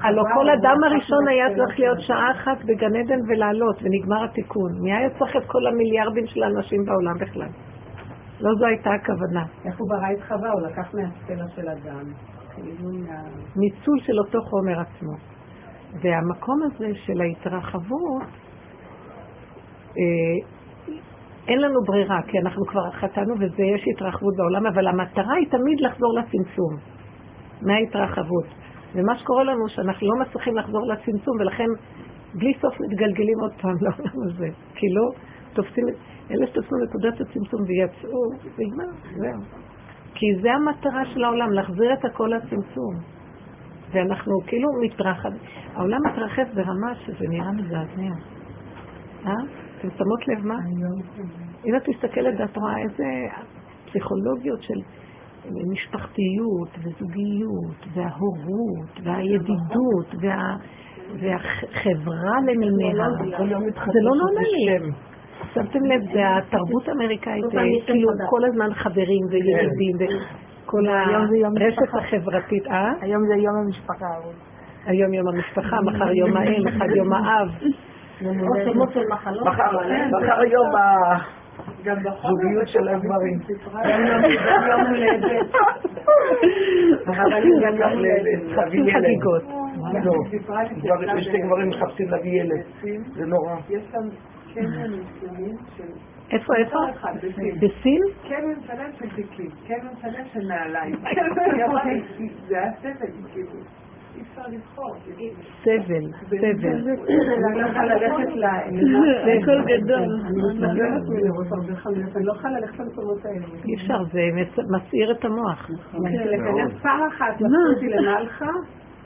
הלוא כל אדם הראשון היה צריך להיות שעה אחת בגן עדן ולעלות, ונגמר התיקון. מי היה צריך את כל המיליארדים של האנשים בעולם בכלל? לא זו הייתה הכוונה. איך הוא ברא את חווה? הוא לקח מהסלע של אדם. ניצול של אותו חומר עצמו. והמקום הזה של ההתרחבות, אה, אין לנו ברירה, כי אנחנו כבר חטאנו ויש התרחבות בעולם, אבל המטרה היא תמיד לחזור לצמצום, מההתרחבות. ומה שקורה לנו, שאנחנו לא מצליחים לחזור לצמצום, ולכן בלי סוף מתגלגלים עוד פעם לעולם הזה. כי לא תופסים, אלה שתפסו נקודת הצמצום ויצאו, נגמר, זהו. כי זה המטרה של העולם, להחזיר את הכל לצמצום. ואנחנו כאילו מתרחב, העולם מתרחב ברמה שזה נראה מזעזע. אה? אתם שמות לב מה? אם את מסתכלת ואת רואה איזה פסיכולוגיות של משפחתיות וזוגיות וההורות והידידות וה... והחברה למימיה, זה לא נורמלי. שמתם לב, זה התרבות האמריקאית, כאילו כל הזמן חברים וידידים וכל הרשת החברתית, אה? היום זה יום המשפחה. היום יום המשפחה, מחר יום האם, מחר יום האב. מחר יום הזוגיות של הגברים. יום הולדת. מחפשים חגיגות. לא, יש שתי גברים מחפשים להביא ילד. זה נורא. יש שם קניון מסוימים של... איפה, איפה? בסין. קניון שלם של תיקים, קניון שלם של נעליים. זה היה סבל, כאילו. אי אפשר לבחור. סבל, סבל. אני לא מתנגדת מלראות הרבה חנויות, אני לא יכולה ללכת למקומות האלה. אי אפשר, זה מס- מסעיר את המוח. להיכנס פעם אחת, לקחו אותי למלחה,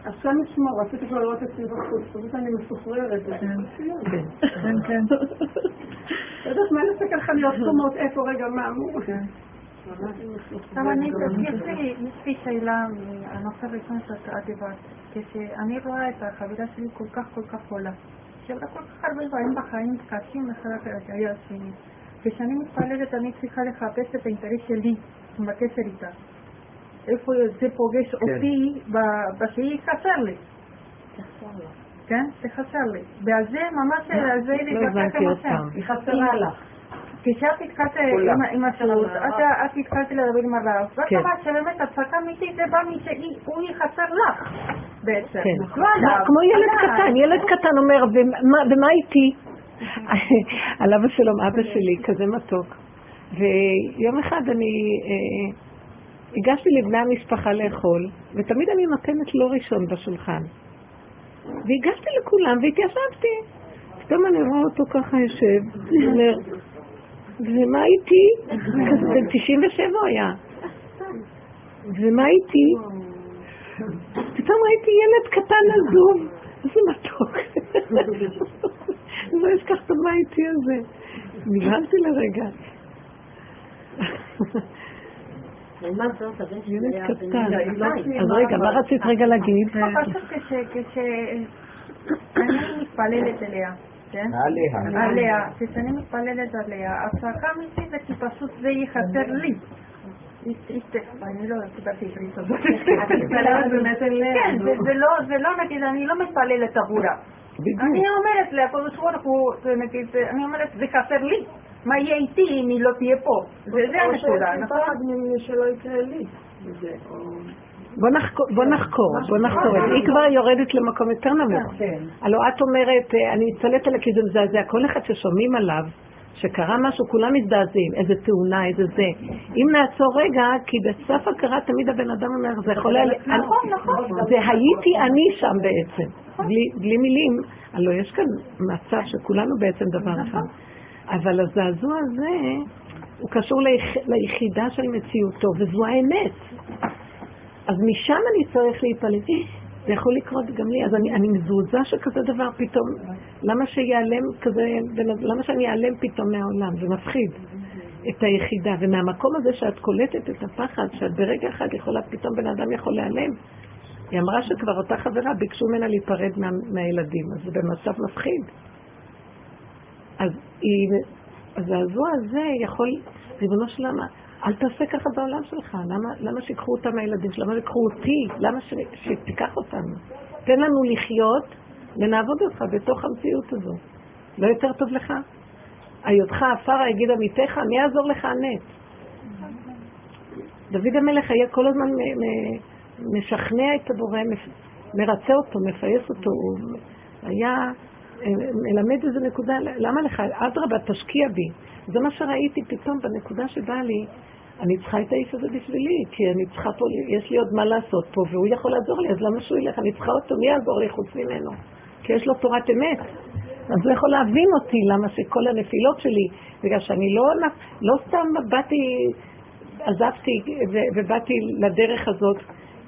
השם ישמור, רציתי כבר לראות אצלי בחוץ, פשוט אני מסוחררת. כן. כן, כן. לא יודעת מה לעשות ככה להיות קומות, איפה רגע, מה אמרו? עכשיו אני, יש לי- יש לי שאלה מהנושא הראשון שאת דיברת. כשאני רואה את החבילה שלי כל כך כל כך עולה, שעברה כל כך הרבה דברים בחיים קשים אחד אחרי השני. כשאני מתפללת אני צריכה לחפש את האינטרס שלי בקשר איתה. איפה זה פוגש אותי ב- בשהיא חסר לי. כן? זה חסר לי. ועל זה ממש, על זה לא הבנתי עוד פעם. היא חסרה לך. כשאת התחלת. עם- עם השירות, את את התחלת לדבר עם הרב, ואת כן. אמרת שבאמת הצעקה אמיתית זה בא משהוא יחסר לך בעצם. כן. לא עליו. כמו ילד. קטן, ילד קטן אומר, "ומה- ומה איתי? על אבא שלום, אבא שלי, כזה מתוק. ויום אחד אני הגשתי לבני המשפחה לאכול, ותמיד אני נותנת לו ראשון בשולחן. והגשתי לכולם והתיישבתי. פתאום אני רואה אותו ככה יושב, אומר, ומה איתי? בן 97 הוא היה. ומה איתי? פתאום ראיתי ילד קטן עזוב, איזה מתוק. לא אשכח את המה איתי הזה. נבהלתי לרגע. לעומת זאת, הבן שלי ילד קטן. אז רגע, מה רצית רגע להגיד? לא, פשוט כש- כשאני מתפללת אליה, כן? עליה. עליה, כשאני מתפללת עליה, הצעקה אמיתית זה כי פשוט זה יחסר לי. אני לא קיבלתי עברית הזאת. את מתפללת באמת אליה. כן, זה- זה לא- זה לא נגיד, אני לא מתפללת עבורה. אני. אומרת לקדוש ברוך הוא, נגיד, אני אומרת, זה חסר לי. מה יהיה איתי אם היא לא תהיה פה? זה זה הנקודה, נכון? שלא יקרה לי. בוא נחקור, בוא נחקור, בוא נחקור. היא כבר יורדת למקום יותר נמוך. כן. הלוא את אומרת, אה, אני אצלט עליה כי זה מזעזע. כל אחד ששומעים עליו, שקרה משהו, כולם מזדעזעים. איזה תאונה, איזה זה. אם נעצור רגע, כי בסף הכרה תמיד הבן אדם אומר, זה יכול היה... נכון, נכון. זה הייתי אני שם בעצם. בלי, בלי מילים. הלוא יש כאן מצב שכולנו בעצם דבר אחד. אבל הזעזוע הזה, הוא קשור ליח, ליחידה של מציאותו, וזו האמת. אז משם אני צריך להתפלל. אה, זה יכול לקרות גם לי, אז אני, אני מזועזע שכזה דבר פתאום, למה שיעלם כזה, למה שאני אעלם פתאום מהעולם? זה מפחיד. את היחידה, ומהמקום הזה שאת קולטת את הפחד, שאת ברגע אחד יכולה, פתאום בן אדם יכול להיעלם. היא אמרה שכבר אותה חברה ביקשו ממנה להיפרד מה, מהילדים, אז זה במצב מפחיד. אז הזעזוע הזה יכול, ריבונו של עולם, אל תעשה ככה בעולם שלך, למה, למה שיקחו אותם מהילדים שלהם? למה ייקחו אותי? למה ש, שתיקח אותנו? תן לנו לחיות ונעבוד אותך בתוך המציאות הזו. לא יותר טוב לך? היותך עפרה יגיד עמיתך, מי יעזור לך הנץ? דוד המלך היה כל הזמן משכנע את הבורא, מרצה אותו, מפייס אותו, הוא היה מלמד איזה נקודה, למה לך? אדרבה, תשקיע בי. זה מה שראיתי פתאום בנקודה שבאה לי, אני צריכה את האיש הזה בשבילי, כי אני צריכה פה, יש לי עוד מה לעשות פה, והוא יכול לעזור לי, אז למה שהוא ילך? אני צריכה אותו, מי יעזור לי חוץ ממנו? כי יש לו תורת אמת. אז הוא יכול להבין אותי, למה שכל הנפילות שלי, בגלל שאני לא, לא סתם באתי, עזבתי ובאתי לדרך הזאת,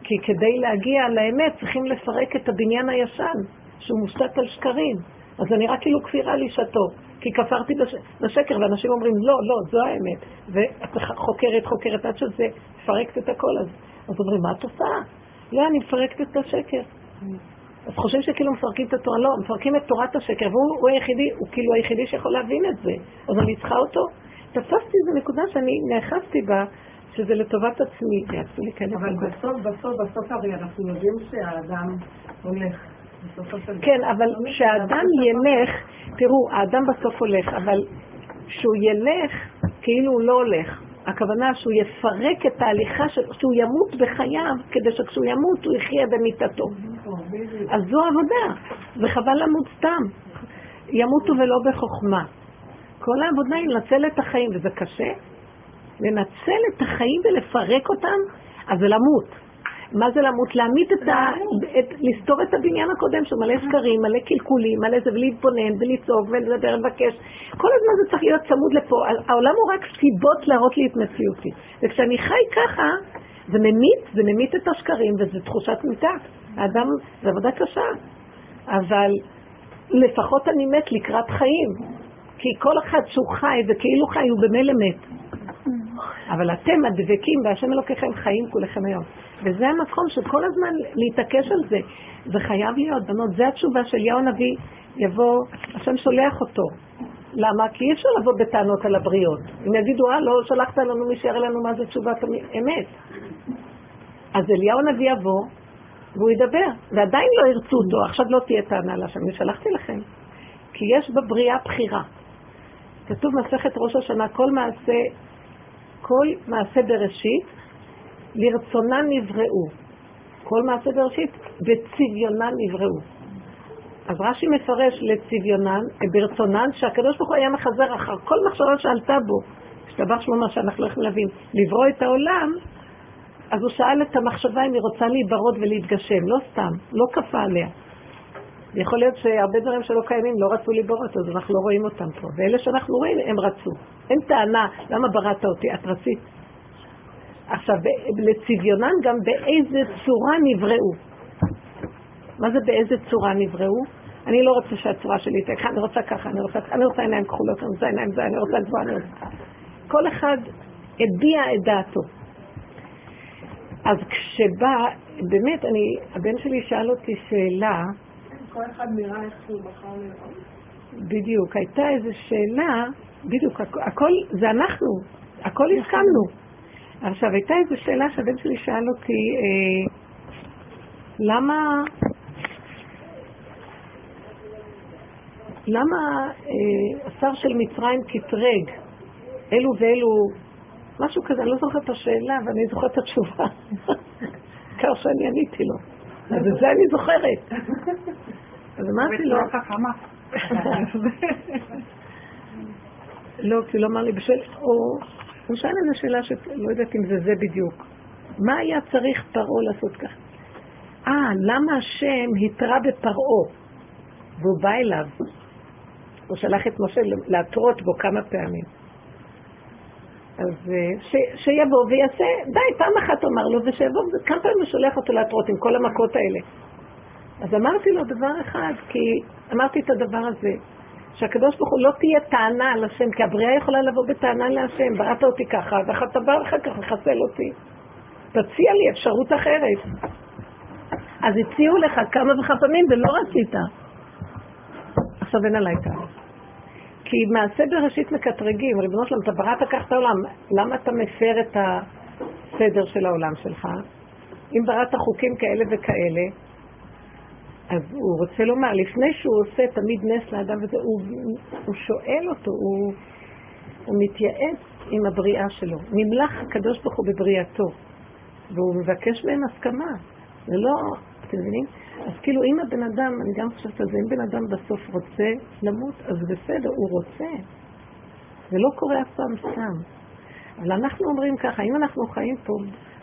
כי כדי להגיע לאמת צריכים לפרק את הבניין הישן, שהוא מושתת על שקרים. אז זה נראה כאילו כפירה לשעתו, כי כפרתי בש... בשקר, ואנשים אומרים, לא, לא, זו האמת. ואת חוקרת, חוקרת, עד שזה מפרקת את הכל. אז, אז אומרים, מה את עושה? לא, אני מפרקת את השקר. אז חושבים שכאילו מפרקים את התורה, לא, מפרקים את תורת השקר, והוא היחידי, הוא כאילו היחידי שיכול להבין את זה. אז אני צריכה אותו. תפסתי איזו נקודה שאני נאחזתי בה, שזה לטובת עצמי. אבל בסוף, בסוף, בסוף הרי אנחנו יודעים שהאדם הולך. כן, אבל כשהאדם ילך, תראו, האדם בסוף הולך, אבל כשהוא ילך, כאילו הוא לא הולך. הכוונה שהוא יפרק את ההליכה, של, שהוא ימות בחייו, כדי שכשהוא ימות הוא יחיה במיטתו. אז זו עבודה, וחבל למות סתם. ימותו ולא בחוכמה. כל העבודה היא לנצל את החיים, וזה קשה. לנצל את החיים ולפרק אותם, אז זה למות. מה זה למות? להעמיד את ה... את, לסתור את הבניין הקודם שהוא מלא שקרים, מלא קלקולים, מלא זה, ולהתבונן, ולצעוק, ולדבר, ולבקש. כל הזמן זה צריך להיות צמוד לפה. העולם הוא רק סיבות להראות לי את מציאותי. וכשאני חי ככה, זה ממית, זה ממית את השקרים, וזו תחושת מיתה. האדם, זו עבודה קשה. אבל לפחות אני מת לקראת חיים. כי כל אחד שהוא חי וכאילו חי הוא במילא מת. אבל אתם הדבקים בהשם אלוקיכם חיים כולכם היום. וזה המקום של כל הזמן להתעקש על זה. זה חייב להיות, בנות, זה התשובה של יאו הנביא, יבוא, השם שולח אותו. למה? כי אי אפשר לבוא בטענות על הבריות. אם יגידו, אה, לא שלחת לנו מי שיראה לנו מה זה תשובת אמת. אז אליהו הנביא יבוא, והוא ידבר, ועדיין לא ירצו אותו, עכשיו לא תהיה טענה להשם, אני שלחתי לכם. כי יש בבריאה בחירה. כתוב מסכת ראש השנה, כל מעשה, כל מעשה בראשית, לרצונן נבראו. כל מעשה בראשית, בצביונן נבראו. אז רש"י מפרש לצביונן, ברצונן, שהקדוש ברוך הוא היה מחזר אחר כל מחשבה שעלתה בו. השתבח שמו מה שאנחנו לא יכולים להבין, לברוא את העולם, אז הוא שאל את המחשבה אם היא רוצה להיברות ולהתגשם, לא סתם, לא כפה עליה. יכול להיות שהרבה דברים שלא קיימים לא רצו להיברות, אז אנחנו לא רואים אותם פה. ואלה שאנחנו רואים, הם רצו. אין טענה, למה בראת אותי? את רצית. עכשיו, לצביונן גם באיזה צורה נבראו. מה זה באיזה צורה נבראו? אני לא רוצה שהצורה שלי תהיה ככה, אני רוצה ככה, אני רוצה, אני רוצה עיניים כחולות, אני רוצה עיניים זה, אני רוצה גבוהה, אני רוצה... כל אחד הביע את דעתו. אז כשבא, באמת, אני, הבן שלי שאל אותי שאלה, כל אחד נראה איך שהוא בחר לראות. בדיוק, הייתה איזו שאלה, בדיוק, הכל, זה אנחנו, הכל הסכמנו. עכשיו, הייתה איזו שאלה שהבן שלי שאל אותי, אה, למה, למה אה, השר של מצרים קטרג, אלו ואלו, משהו כזה, אני לא זוכרת את השאלה, אבל אני זוכרת את התשובה. כך שאני עניתי לו. אז את זה אני זוכרת. אז אמרתי לו... לא, כי לא אמר לי בשביל... הוא שאל איזו שאלה שלא יודעת אם זה זה בדיוק. מה היה צריך פרעה לעשות ככה? אה, למה השם התרה בפרעה והוא בא אליו? הוא שלח את משה להתרות בו כמה פעמים. אז אה, ש, שיבוא ויעשה, די, פעם אחת אמר לו, ושיבוא, כמה פעמים הוא שולח אותו להתרות עם כל המכות האלה. אז אמרתי לו דבר אחד, כי אמרתי את הדבר הזה, שהקדוש ברוך הוא לא תהיה טענה על השם, כי הבריאה יכולה לבוא בטענה להשם, בראת אותי ככה, ואתה בא אחר כך לחסל אותי. תציע לי אפשרות אחרת. אז הציעו לך כמה וכמה ולא רצית. עכשיו אין עליי טענה. כי מעשה בראשית מקטרגים, ריבונו שלום, אתה בראת כך את העולם, למה אתה מפר את הסדר של העולם שלך? אם בראת חוקים כאלה וכאלה, אז הוא רוצה לומר, לפני שהוא עושה תמיד נס לאדם וזה, הוא, הוא שואל אותו, הוא, הוא מתייעץ עם הבריאה שלו. נמלך הקדוש ברוך הוא בבריאתו, והוא מבקש מהם הסכמה. זה לא, אתם מבינים? אז כאילו אם הבן אדם, אני גם חושבת על זה, אם בן אדם בסוף רוצה למות, אז בסדר, הוא רוצה. זה לא קורה אף פעם סתם. אבל אנחנו אומרים ככה, אם אנחנו חיים פה,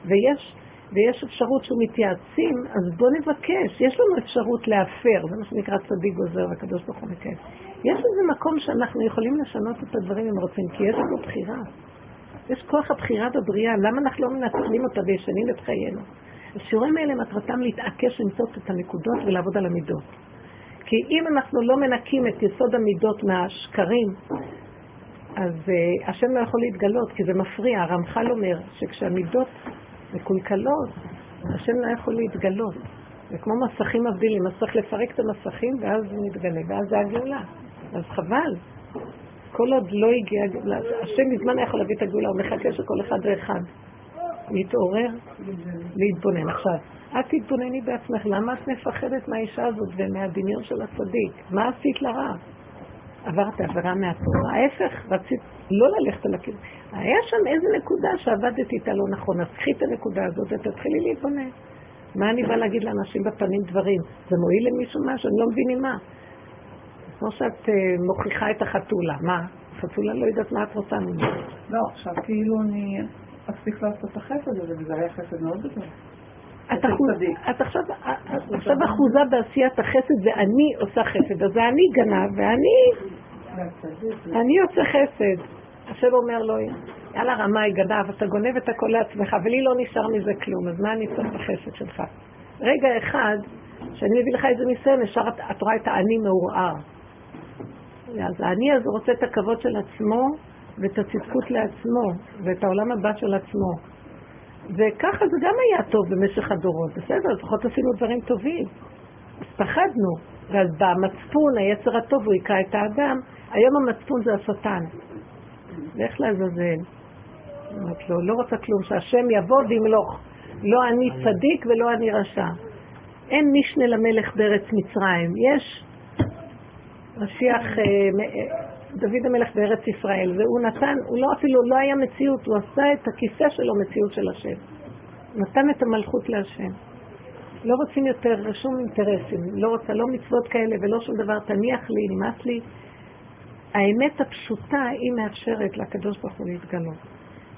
ויש ויש אפשרות שהוא מתייעצים, אז בואו נבקש. יש לנו אפשרות להפר, זה מה שנקרא צדיק גוזר והקדוש ברוך הוא מקיים. יש איזה מקום שאנחנו יכולים לשנות את הדברים אם רוצים, כי יש לנו בחירה. יש כוח הבחירה בבריאה, למה אנחנו לא מנצלים אותה וישנים את חיינו? השיעורים האלה מטרתם להתעקש למצוא את הנקודות ולעבוד על המידות. כי אם אנחנו לא מנקים את יסוד המידות מהשקרים, אז uh, השם לא יכול להתגלות, כי זה מפריע. הרמח"ל אומר שכשהמידות מקולקלות, השם לא יכול להתגלות. זה כמו מסכים מבדילים, אז צריך לפרק את המסכים ואז זה מתגלה, ואז זה הגאולה. אז חבל. כל עוד לא הגיע, השם מזמן יכול להביא את הגאולה, הוא מחכה שכל אחד ואחד להתעורר, להתבונן. עכשיו, את תתבונני בעצמך, למה את מפחדת מהאישה הזאת ומהדמיון של הצדיק? מה עשית לרע? עברת עבירה מהתורה. ההפך, רצית לא ללכת על הכיוון. היה שם איזה נקודה שעבדת איתה לא נכון, אז קחי את הנקודה הזאת ותתחילי להתבונן. מה אני באה להגיד לאנשים בפנים דברים? זה מועיל למישהו משהו? אני לא מבינים מה. כמו שאת uh, מוכיחה את החתולה. מה? החתולה לא יודעת מה את רוצה ממנו. לא, עכשיו כאילו אני אפסיק לעשות את החסד הזה, וזה היה חסד מאוד גדול. את, את עכשיו, עכשיו אחוזה בעשיית החסד ואני עושה חסד, אז אני גנב ואני אני עושה חסד. השם אומר לו, יאללה רמאי גנב, אתה גונב את הכל לעצמך, ולי לא נשאר מזה כלום, אז מה אני צריך בחסד שלך? רגע אחד, שאני מביא לך איזה ניסיון, ישר את, את רואה את האני מעורער. אז האני הזה רוצה את הכבוד של עצמו ואת הצדקות לעצמו ואת העולם הבא של עצמו. וככה זה גם היה טוב במשך הדורות, בסדר, לפחות עשינו דברים טובים. אז פחדנו, ואז במצפון, היצר הטוב, הוא היכה את האדם, היום המצפון זה השטן. לך לעזאזל. אמרת לו, לא רוצה כלום, שהשם יבוא וימלוך. לא אני צדיק ולא אני רשע. אין משנה למלך בארץ מצרים. יש משיח, אה, אה, דוד המלך בארץ ישראל, והוא נתן, הוא לא אפילו, לא היה מציאות, הוא עשה את הכיסא שלו מציאות של השם. נתן את המלכות להשם. לא רוצים יותר שום אינטרסים, לא רוצה לא מצוות כאלה ולא שום דבר, תניח לי, נמאס לי. האמת הפשוטה היא מאפשרת לקדוש ברוך הוא להתגלות.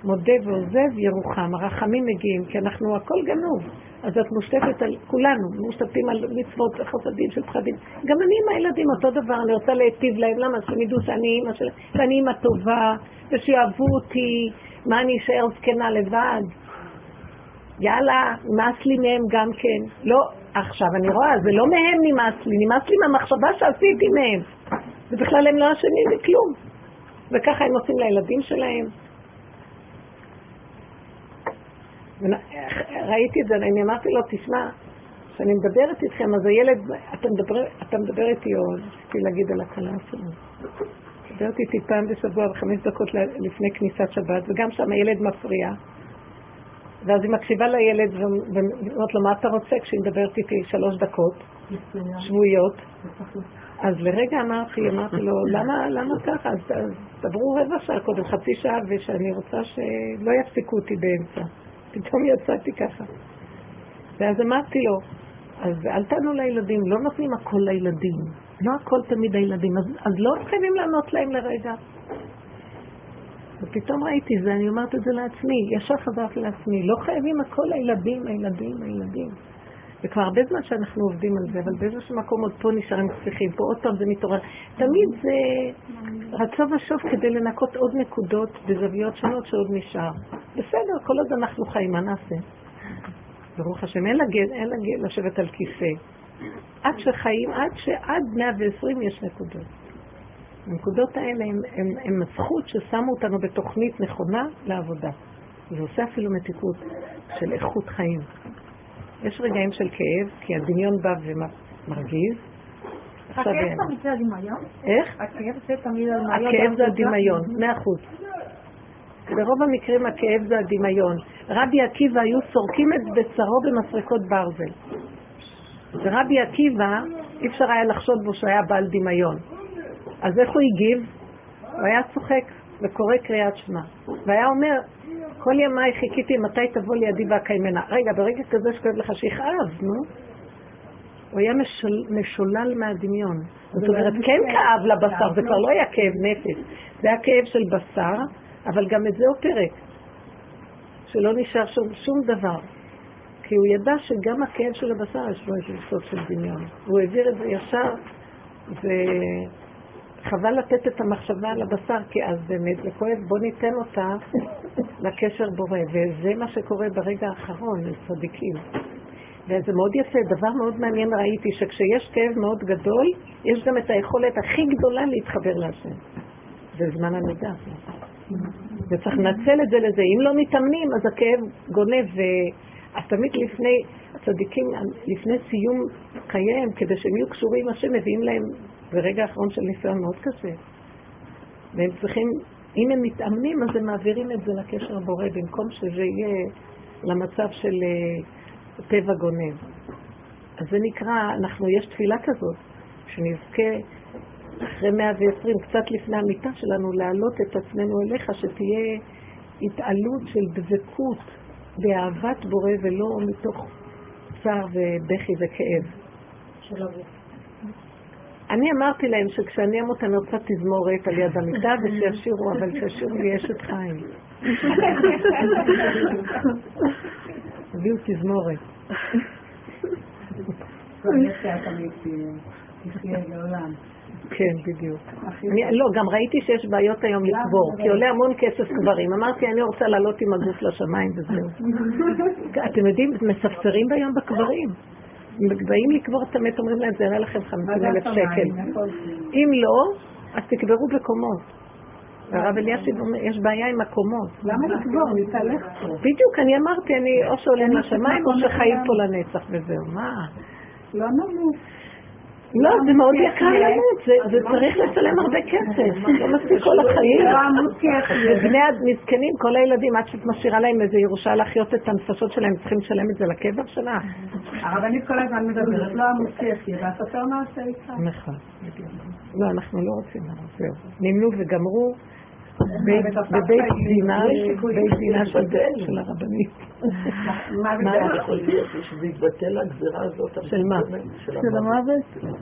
מודה ועוזב ירוחם, הרחמים מגיעים, כי אנחנו הכל גנוב. אז את מושתתת על כולנו, מושתתים על מצוות חסדים של פחדים. גם אני עם הילדים אותו דבר, אני רוצה להיטיב להם, למה? שהם ידעו שאני אימא שלהם, ואני אימא טובה, ושיאהבו אותי, מה אני אשאר זקנה לבד? יאללה, נמאס לי מהם גם כן. לא, עכשיו אני רואה, זה לא מהם נמאס לי, נמאס לי מהמחשבה שעשיתי מהם. ובכלל הם לא אשמים בכלום. וככה הם עושים לילדים שלהם. ראיתי את זה, אני אמרתי לו, תשמע, כשאני מדברת איתכם, אז הילד, אתה מדבר, אתה מדבר איתי, או רציתי להגיד על הכלה שלנו. מדברת איתי פעם בשבוע וחמש דקות לפני כניסת שבת, וגם שם הילד מפריע. ואז היא מקשיבה לילד ואומרת לו, מה אתה רוצה כשהיא מדברת איתי שלוש דקות שבועיות? אז לרגע אמרתי, אמרתי לו, למה, למה ככה? אז דברו רבע שעה קודם, חצי שעה, ושאני רוצה שלא יפסיקו אותי באמצע. פתאום יצאתי ככה. ואז אמרתי לו, אז אל תענו לילדים, לא נותנים הכל לילדים. לא הכל תמיד הילדים, אז, אז לא חייבים לענות להם לרגע. ופתאום ראיתי זה, אני אומרת את זה לעצמי, ישר חזרתי לעצמי, לא חייבים הכל לילדים, הילדים, הילדים. וכבר הרבה זמן שאנחנו עובדים על זה, אבל באיזשהו מקום עוד פה נשארים צריכים, פה עוד פעם זה מתעורר. תמיד זה רצו ושוב כדי לנקות עוד נקודות בזוויות שונות שעוד נשאר. בסדר, כל עוד אנחנו חיים, מה נעשה? ברוך השם, אין לגן, אין לגן לשבת על כיסא. עד שחיים, עד שעד 120 יש נקודות. הנקודות האלה הן הזכות ששמו אותנו בתוכנית נכונה לעבודה. זה עושה אפילו מתיקות של איכות חיים. יש רגעים של כאב, כי הדמיון בא ומרגיז. הכאב תמיד זה הדמיון? איך? הכאב זה הדמיון, מאה אחוז. ברוב המקרים הכאב זה הדמיון. רבי עקיבא היו סורקים את בשרו במסרקות ברזל. ורבי עקיבא, אי אפשר היה לחשוד בו שהיה בעל דמיון. אז איך הוא הגיב? הוא היה צוחק וקורא קריאת שמע. והיה אומר, כל ימיי חיכיתי מתי תבוא לידי והקיימנה. רגע, ברגע כזה שכואב לך שיכאב, נו. הוא היה משול, משולל מהדמיון. זאת אומרת, כן כאב לבשר, זה כבר לא היה כאב נפש, זה היה כאב של בשר, אבל גם את זה הוא פירק. שלא נשאר שום, שום דבר. כי הוא ידע שגם הכאב של הבשר יש לו איזה סוף של דמיון. הוא העביר את זה ישר, ו... חבל לתת את המחשבה על הבשר, כי אז באמת זה כואב, בוא ניתן אותה לקשר בורא, וזה מה שקורה ברגע האחרון לצדיקים. וזה מאוד יפה, דבר מאוד מעניין ראיתי, שכשיש כאב מאוד גדול, יש גם את היכולת הכי גדולה להתחבר להשם. זה זמן הנדע. וצריך לנצל את זה לזה. אם לא מתאמנים, אז הכאב גונב. אז תמיד לפני, הצדיקים, לפני סיום חייהם, כדי שהם יהיו קשורים, השם מביאים להם ברגע האחרון של ניסיון מאוד קשה. והם צריכים, אם הם מתאמנים, אז הם מעבירים את זה לקשר הבורא, במקום שזה יהיה למצב של אה, טבע גונב. אז זה נקרא, אנחנו, יש תפילה כזאת, שנזכה אחרי 120, קצת לפני המיטה שלנו, להעלות את עצמנו אליך, שתהיה התעלות של דבקות באהבת בורא ולא מתוך צער ובכי וכאב. של הגוף. אני אמרתי להם שכשאני אמות אני רוצה תזמורת על יד המיטה ושישירו, אבל שישירו לי אשת חיים. הביאו תזמורת. כן, בדיוק. לא, גם ראיתי שיש בעיות היום לקבור, כי עולה המון כסף קברים. אמרתי, אני רוצה לעלות עם הגוף לשמיים וזהו. אתם יודעים, מספסרים ביום בקברים. באים לקבור את המת, אומרים להם, זה יראה לכם 50 אלף שקל. אם לא, אז תקברו בקומות. והרב אלישיב אומר, יש בעיה עם הקומות. למה לקבור? נתהלך פה. בדיוק, אני אמרתי, אני או שעולה מהשמיים או שחיים פה לנצח וזהו. מה? לא נמות. לא, זה מאוד יקר למות, זה צריך לשלם הרבה כסף, לא מספיק כל החיים. ובני המסכנים, כל הילדים, עד שאת משאירה להם איזה ירושה להחיות את הנפשות שלהם, צריכים לשלם את זה לקבר שלך. הרבנית כל הזמן מדברת, לא עמוד כיפי, והסופר מה עושה איתך? נכון, לא, אנחנו לא רוצים זהו. נמנו וגמרו. בבית דינה, בית דינה של הרבנית. מה יכול להיות שזה יתבטל הגזירה הזאת? של מה? של המוות?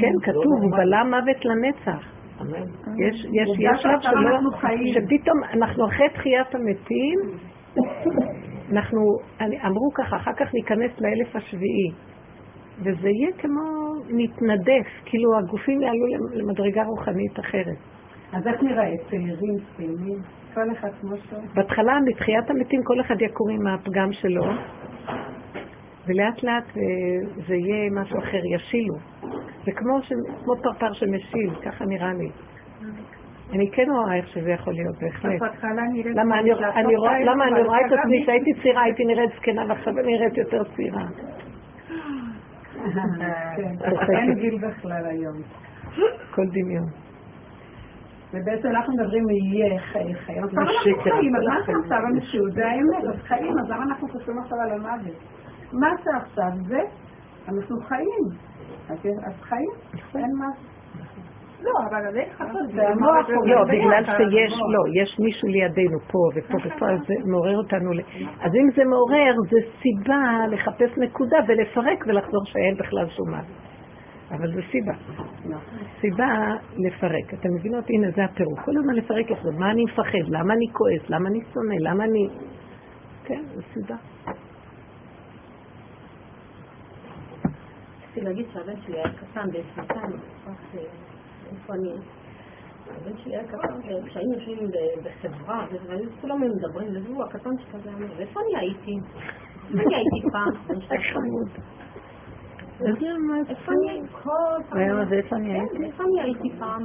כן, כתוב, הוא בלע מוות לנצח. יש שלב שלא, שפתאום אנחנו אחרי תחיית המתים, אנחנו, אמרו ככה, אחר כך ניכנס לאלף השביעי. וזה יהיה כמו נתנדף, כאילו הגופים יעלו למדרגה רוחנית אחרת. אז איך נראה? צעירים, צעירים? כל אחד כמו שהוא? בהתחלה, בתחיית המתים, כל אחד יקום עם הפגם שלו, ולאט לאט אה, זה יהיה משהו אחר, ישילו. זה כמו, ש... כמו פרפר שמשיל, ככה נראה לי. אני כן רואה איך שזה יכול להיות, בהחלט. למה אני, רואה, את עצמי, כשהייתי צעירה הייתי נראית זקנה ועכשיו אני נראית יותר צעירה. כן, אין גיל בכלל היום. כל דמיון. ובעצם אנחנו מדברים יהיה חיים. עכשיו אנחנו חיים, אז מה זה עכשיו המציאות? זה האמת, אז חיים, אז למה אנחנו חושבים עכשיו על המוות? מה זה עכשיו? זה, אנחנו חיים. אז חיים, אין מה. לא, אבל זה המוח. לא, בגלל שיש, לא, יש מישהו לידינו פה ופה ופה, אז זה מעורר אותנו. אז אם זה מעורר, זה סיבה לחפש נקודה ולפרק ולחזור שאין בכלל שום מוות. אבל זה סיבה. סיבה לפרק. אתם מבינות? הנה, זה הפירוק. כל הזמן לפרק את זה. מה אני מפחד? למה אני כועס? למה אני שונא? למה אני... כן, זו סיבה. רציתי להגיד שהבן שלי היה קטן בשנתיים, איפה אני... הבן שלי היה קטן, כשהיינו יושבים בחברה, וכולם מדברים, והוא הקטן שכזה אמר, ואיפה אני הייתי? אני הייתי פעם? איפה אני הייתי? איפה אני הייתי פעם?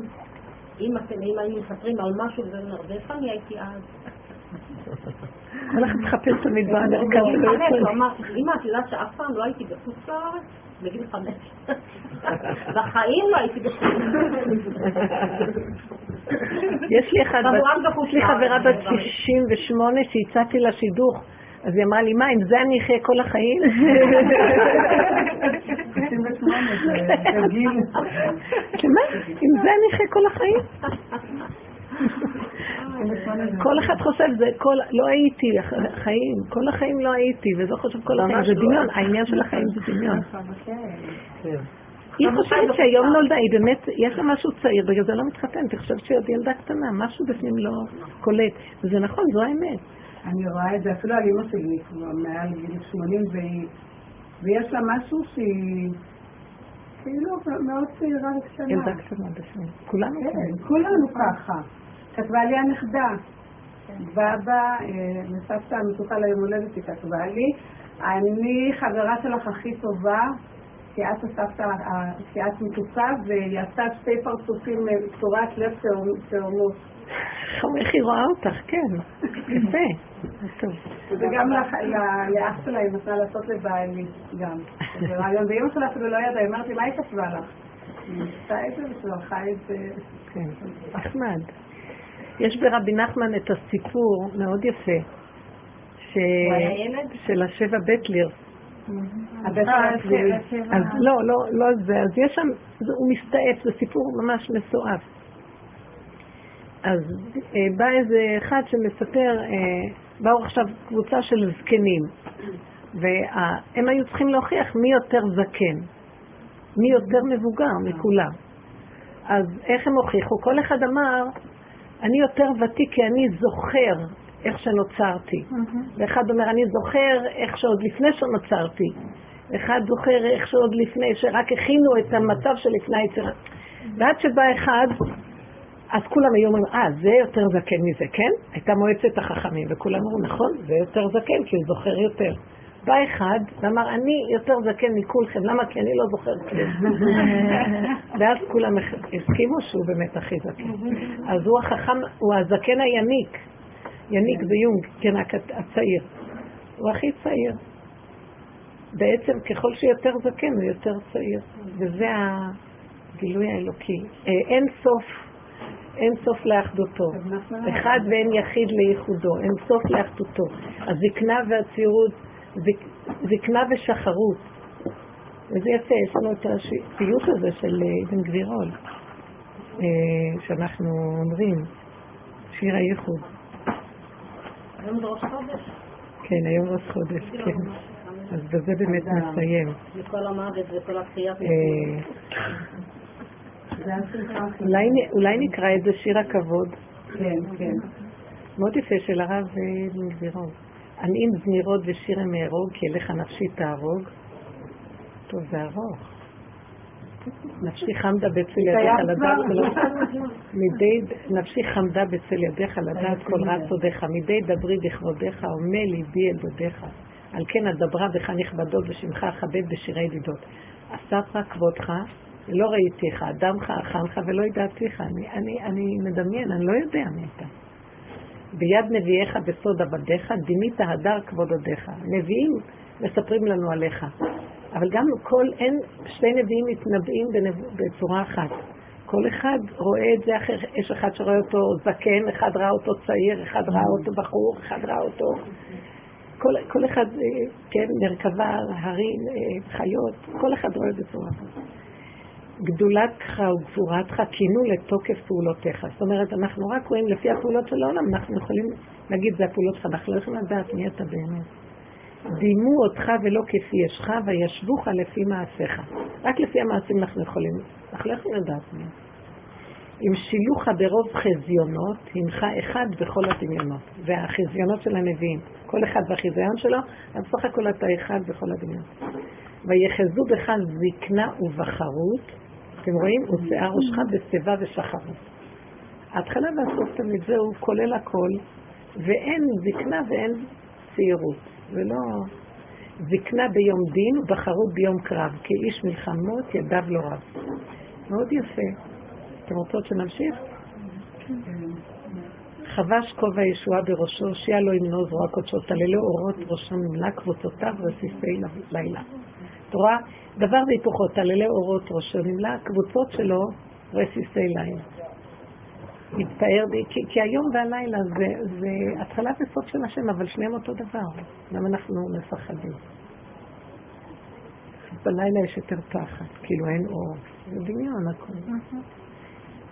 אם היינו מספרים על משהו, ואיפה אני הייתי אז? אחד מחפש תמיד במרכז. הוא אמר, אמא, את יודעת שאף פעם לא הייתי בחוץ לארץ? בגיל חמש. בחיים לא הייתי בחוץ יש לי חברה בת 68 שהצעתי לה שידוך. אז היא אמרה לי, מה, עם זה אני אחיה כל החיים? מה, עם זה אני אחיה כל החיים? כל אחד חושב, זה כל, לא הייתי, חיים, כל החיים לא הייתי, וזה חושב כל החיים, זה דמיון, העניין של החיים זה דמיון. היא חושבת שהיום נולדה, היא באמת, יש לה משהו צעיר, בגלל זה לא מתחתנת, היא חושבת שהיא עוד ילדה קטנה, משהו בפנים לא קולט, וזה נכון, זו האמת. אני רואה את זה אפילו על אמא שלי, כבר מעל גיל 80, ויש לה משהו שהיא כאילו מאוד צעירה וקטנה. ילדה קטנה בפנים. כולנו כן, כולנו ככה. כתבה לי הנכדה. בבא, אה, לסבתא המתוקה ליום הולדת היא כתבה לי, אני חברה שלך הכי טובה, כי את הוספת, כי את מתוקה, והיא עשתה שתי פרצופים בצורת לב תאומות. איך היא רואה אותך, כן. יפה. טוב. וגם לאח שלה היא נתנה לעשות לבעלי גם. רעיון, ואימא שלה אפילו לא ידעה, היא אמרת לי, מה היא כתבה לך? היא עשתה את זה ושלחה את זה. כן, נחמד. יש ברבי נחמן את הסיפור מאוד יפה, של השבע בטליר. אז לא, לא, לא זה, אז יש שם, הוא מסתעף, זה סיפור ממש מסועף. אז אה, בא איזה אחד שמספר, אה, באו עכשיו קבוצה של זקנים, והם היו צריכים להוכיח מי יותר זקן, מי יותר מבוגר מכולם. אז איך הם הוכיחו? כל אחד אמר, אני יותר ותיק כי אני זוכר איך שנוצרתי. ואחד אומר, אני זוכר איך שעוד לפני שנוצרתי. אחד זוכר איך שעוד לפני, שרק הכינו את המצב שלפני היצירה. ועד שבא אחד, אז כולם היו אומרים, אה, זה יותר זקן מזה, כן? הייתה מועצת החכמים, וכולם אמרו, נכון, זה יותר זקן, כי הוא זוכר יותר. בא אחד ואמר, אני יותר זקן מכולכם, למה? כי אני לא זוכר כלום. ואז כולם הסכימו שהוא באמת הכי זקן. אז הוא החכם, הוא הזקן היניק. יניק זה יונג, כן, הצעיר. הוא הכי צעיר. בעצם ככל שיותר זקן הוא יותר צעיר. וזה הגילוי האלוקי. אה, אין סוף, אין סוף לאחדותו. אחד ואין יחיד לייחודו, אין סוף לאחדותו. הזקנה והצעירות זקנה ושחרות. וזה יפה, יש לנו את הפיוט הזה של אה, אבן גבירול, אה, שאנחנו אומרים, שיר הייחוד. היום זה ראש חודש? כן, היום ראש חודש, כן. אז בזה באמת נסיים. מכל המוות וכל התחייה. אה, אולי נקרא את זה שיר הכבוד. כן, כן. מאוד יפה של הרב אבן גבירול. עניים זמירות ושיר מארוג, כי אליך נפשי תהרוג. טוב, זה ארוך. נפשי חמדה בצל ידיך לדעת כל מדי נפשי חמדה בצל ידיך לדעת כל רע סודיך, מדי דברי בכבודיך, עומד ליבי אל דודיך. על כן אדברה בך נכבדות ושמך אכבד בשירי ידידות. אסף כבודך, לא ראיתיך, אדמך, אכנך ולא ידעתיך. אני, אני, אני מדמיין, אני לא יודע מי אתה. ביד נביאיך בסוד עבדיך, דימית הדר כבוד עודיך. נביאים מספרים לנו עליך. אבל גם כל, אין, שני נביאים מתנבאים בצורה אחת. כל אחד רואה את זה אחר, יש אחד שרואה אותו זקן, אחד ראה אותו צעיר, אחד ראה אותו בחור, אחד ראה אותו... כל, כל אחד, אה, כן, מרכבה, הרים, אה, חיות, כל אחד רואה בצורה אחת. גדולתך וגבורתך כינו לתוקף פעולותיך. זאת אומרת, אנחנו רק רואים לפי הפעולות של העולם, אנחנו יכולים להגיד, זה הפעולות שלך, אנחנו לא יכולים לדעת מי אתה באמת. דימו אותך ולא כפי ישך, וישבוך לפי מעשיך. רק לפי המעשים אנחנו יכולים, אנחנו לא יכולים לדעת מי. אם שילוך ברוב חזיונות, הנך אחד בכל הדמיונות. והחזיונות של הנביאים, כל אחד והחזיון שלו, אז בסך הכל אתה אחד בכל הדמיונות. ויחזו בך זקנה ובחרות, אתם רואים? הוא שיער ראשך בשיבה ושחרות. ההתחלה והסוף תמיד זהו כולל הכל, ואין זקנה ואין צעירות. ולא... זקנה ביום דין ובחרות ביום קרב, כי איש מלחמות ידיו לא רב. מאוד יפה. אתם רוצות שנמשיך? חבש כובע ישועה בראשו, שיעה לו ימנו זרוע קודשו, תללו אורות ראשו נמלה קבוצותיו רסיסי לילה. את רואה? דבר והיפוכו, תללי אורות ראשו נמלה, הקבוצות שלו רסיסי לילה. מתפאר בי, כי, כי היום והלילה זה, זה התחלה וסוף של השם, אבל שניהם אותו דבר. למה אנחנו מפחדים? בלילה יש יותר פחד, כאילו אין אור. זה דמיון הכול.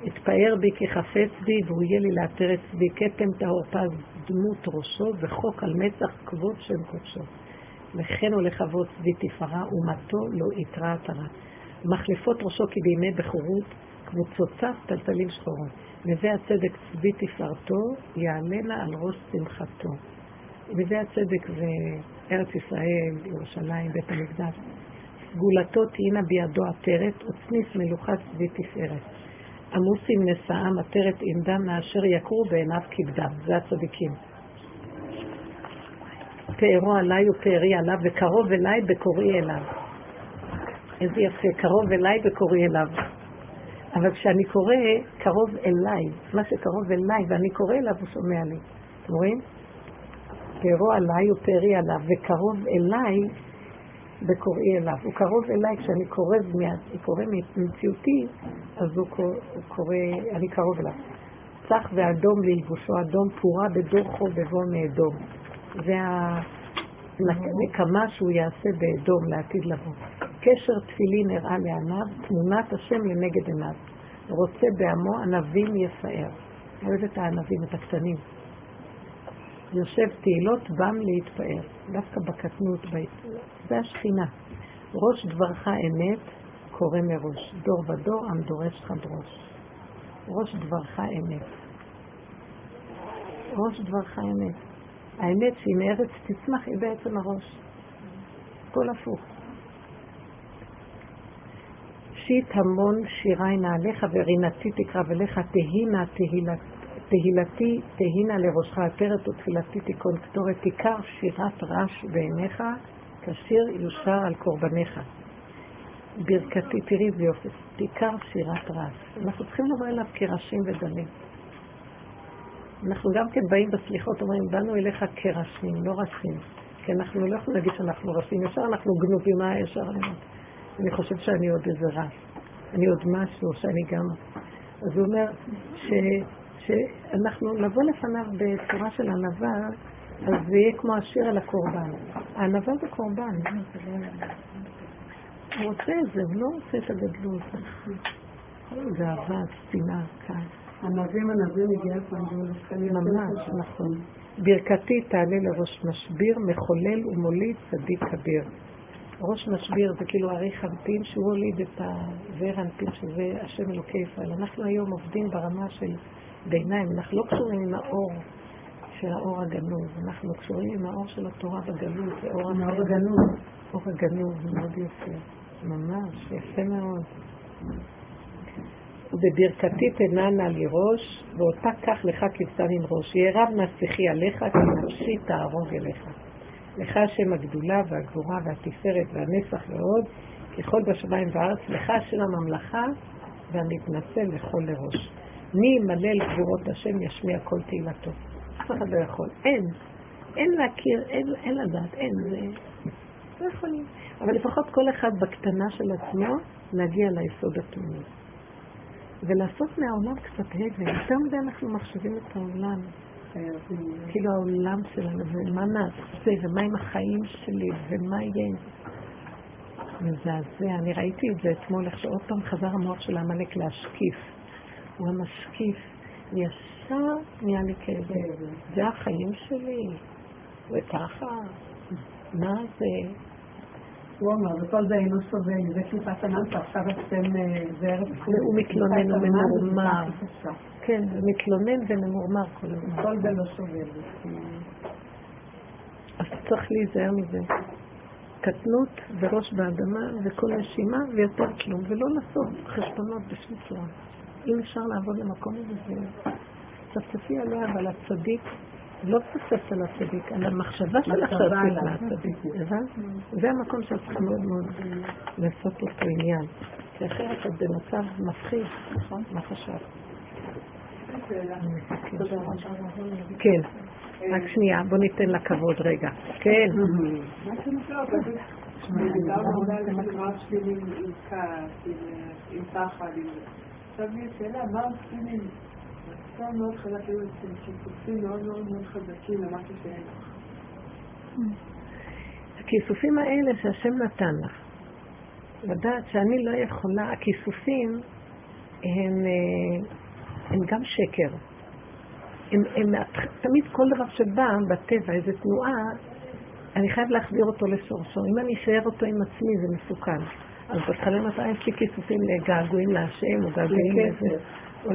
אתפאר בי כי חפץ בי, והוא יהיה לי לאתר את צבי, כתם טהור פז דמות ראשו, וחוק על מצח כבוד שם קודשו. וכן הולך אבות צבי תפארה, ומטו לא יתרע עטרה. מחלפות ראשו כי בימי בכורות, קבוצותיו טלטלים שחורות. נווה הצדק צבי תפארתו, יעלנה על ראש שמחתו. נווה הצדק זה ארץ ישראל, ירושלים, בית המקדש. סגולתו תהיינה בידו עטרת, וצניף מלוכה צבי תפארת. עמוסים נשאם עטרת עמדם, מאשר יקרו בעיניו כבדם. זה הצדיקים. פארו עליי ופארי עליו, וקרוב אליי בקוראי אליו. איזה יפה, קרוב אליי בקוראי אליו. אבל כשאני קורא קרוב אליי, מה שקרוב אליי, ואני קורא אליו, הוא שומע לי. אתם רואים? פארו עליי ופארי עליו, וקרוב אליי בקוראי אליו. הוא קרוב אליי כשאני קורא, קורא ממציאותי, אז הוא קורא, אני קרוב אליו. צח ואדום ללבושו, אדום פורה בדור חוב בבוא מאדום. זה הנקמה שהוא יעשה באדום לעתיד לבוא. קשר תפילין הראה לעיניו, תמונת השם לנגד עיניו. רוצה בעמו ענבים יפאר. אוהב את הענבים, את הקטנים. יושב תהילות בם להתפאר, דווקא בקטנות, זה השכינה. ראש דברך אמת קורא מראש, דור ודור עם דורש לך דרוש. ראש דברך אמת. ראש דברך אמת. האמת שהיא מארץ תצמח היא בעצם הראש. הכל הפוך. שיט המון שירי נעליך ורינתי תקרא ולך תהינה תהילתי תהינה לראשך עטרת ותפילתי תיכון קטורת תיקר שירת רש בעיניך כשיר יושר על קורבניך. ברכתי, תראי איזה יופי, תיקר שירת רש. אנחנו צריכים לבוא אליו כראשים ודלים. אנחנו גם כן באים בסליחות, אומרים, באנו אליך כראשים, לא ראשים. כי אנחנו לא יכולים להגיד שאנחנו ראשים, ישר אנחנו גנובים, מה ישר אני אני חושב שאני עוד איזה רע. אני עוד משהו, שאני גם... אז הוא אומר ש, שאנחנו נבוא לפניו בצורה של ענווה, אז זה יהיה כמו השיר על הקורבן. הענווה זה קורבן. הוא רוצה את זה, הוא לא רוצה את הגדלות. גאווה, שנאה, כעס. ענבים ענבים הגיע פעם ממש, נכון. ברכתי תעלה לראש משביר, מחולל ומוליד צדיק כביר. ראש משביר זה כאילו ארי חנפין שהוא הוליד את הזעיר אנפין שזה השם אלוקי ישראל. אנחנו היום עובדים ברמה של ביניים, אנחנו לא קשורים עם האור של האור הגנוז, אנחנו קשורים עם האור של התורה בגלות, זה אור הגנוז. אור הגנוז, מאוד יפה. ממש, יפה מאוד. ובברכתי תנענה לי ראש, ואותה קח לך כבשן עם ראש. יהיה רב נסיכי עליך, כי נפשי תערוג אליך. לך השם הגדולה והגבורה והתפארת והנצח ועוד, ככל בשמיים וארץ, לך השם הממלכה והמתנצל לכל לראש. מי ימלל גבורות השם ישמיע כל תהילתו. אף אחד לא יכול. אין. אין להכיר, אין, אין לדעת, אין. זה... לא יכולים. אבל לפחות כל אחד בקטנה של עצמו להגיע ליסוד התאומי. ולעשות מהעולם קצת הבל. יותר מדי אנחנו מחשבים את העולם. כאילו העולם שלנו, ומה נעשה, ומה עם החיים שלי, ומה יהיה. מזעזע. אני ראיתי את זה אתמול, איך שעוד פעם חזר המוח של העמלק להשקיף. הוא המשקיף. וישר נהיה לי כאב. זה החיים שלי. וככה, מה זה? הוא אומר, וכל זה אינו סובל, זה קליפת ענן שעכשיו אתם, זה ארץ והוא מתלונן וממורמר. כן, הוא מתלונן וממורמר כל הזמן. כל זה לא סובל. אז צריך להיזהר מזה. קטנות וראש באדמה וכל נשימה ויותר כלום, ולא לעשות חשבונות בשום צורה. אם אפשר לעבוד למקום הזה, זה... צפצפי עליה, אבל הצדיק לא תצפצף על הצדיק, על המחשבה שלך שעשית מהצדיק, הבנת? זה המקום שאת צריכה מאוד מאוד לעשות אותו עניין. כי אחרת את במצב מפחיד, נכון? מה חשבת? כן. רק שנייה, בוא ניתן לה כבוד רגע. כן. עכשיו לי שאלה, מה עושים עם רצון מאוד חזק, היו אצל כיסופים מאוד מאוד מאוד חזקים למשהו שאין לך. הכיסופים האלה שהשם נתן לך, לדעת שאני לא יכולה, הכיסופים הם, אה, הם גם שקר. הם, הם, תמיד כל דבר שבא בטבע, איזו תנועה, אני חייב להחזיר אותו לשורשו. אם אני אשאר אותו עם עצמי, זה מסוכן. אז בהתחלה מתי יש לי כיסופים לגעגועים להשם, או געגועים לזה, או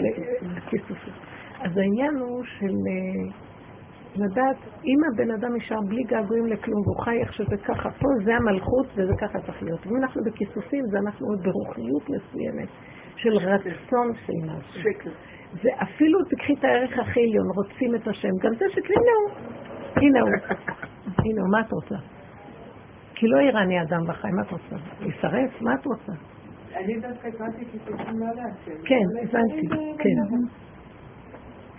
לכיסופים. אז העניין הוא של אה, לדעת, אם הבן אדם נשאר בלי געגועים לכלום, והוא חי איך שזה ככה, פה זה המלכות וזה ככה צריך להיות. ואם אנחנו בכיסופים, זה אנחנו עוד ברוחניות מסוימת, של רצון של משהו. זה אפילו תקחי את הערך הכי עליון, רוצים את השם, גם זה שקרי, הנה הוא, הנה הוא. מה את רוצה? כי לא איראני אדם וחי, מה את רוצה? להישרף? מה את רוצה? אני דווקא הבנתי כיסופים לא להשם. כן, הבנתי, כן.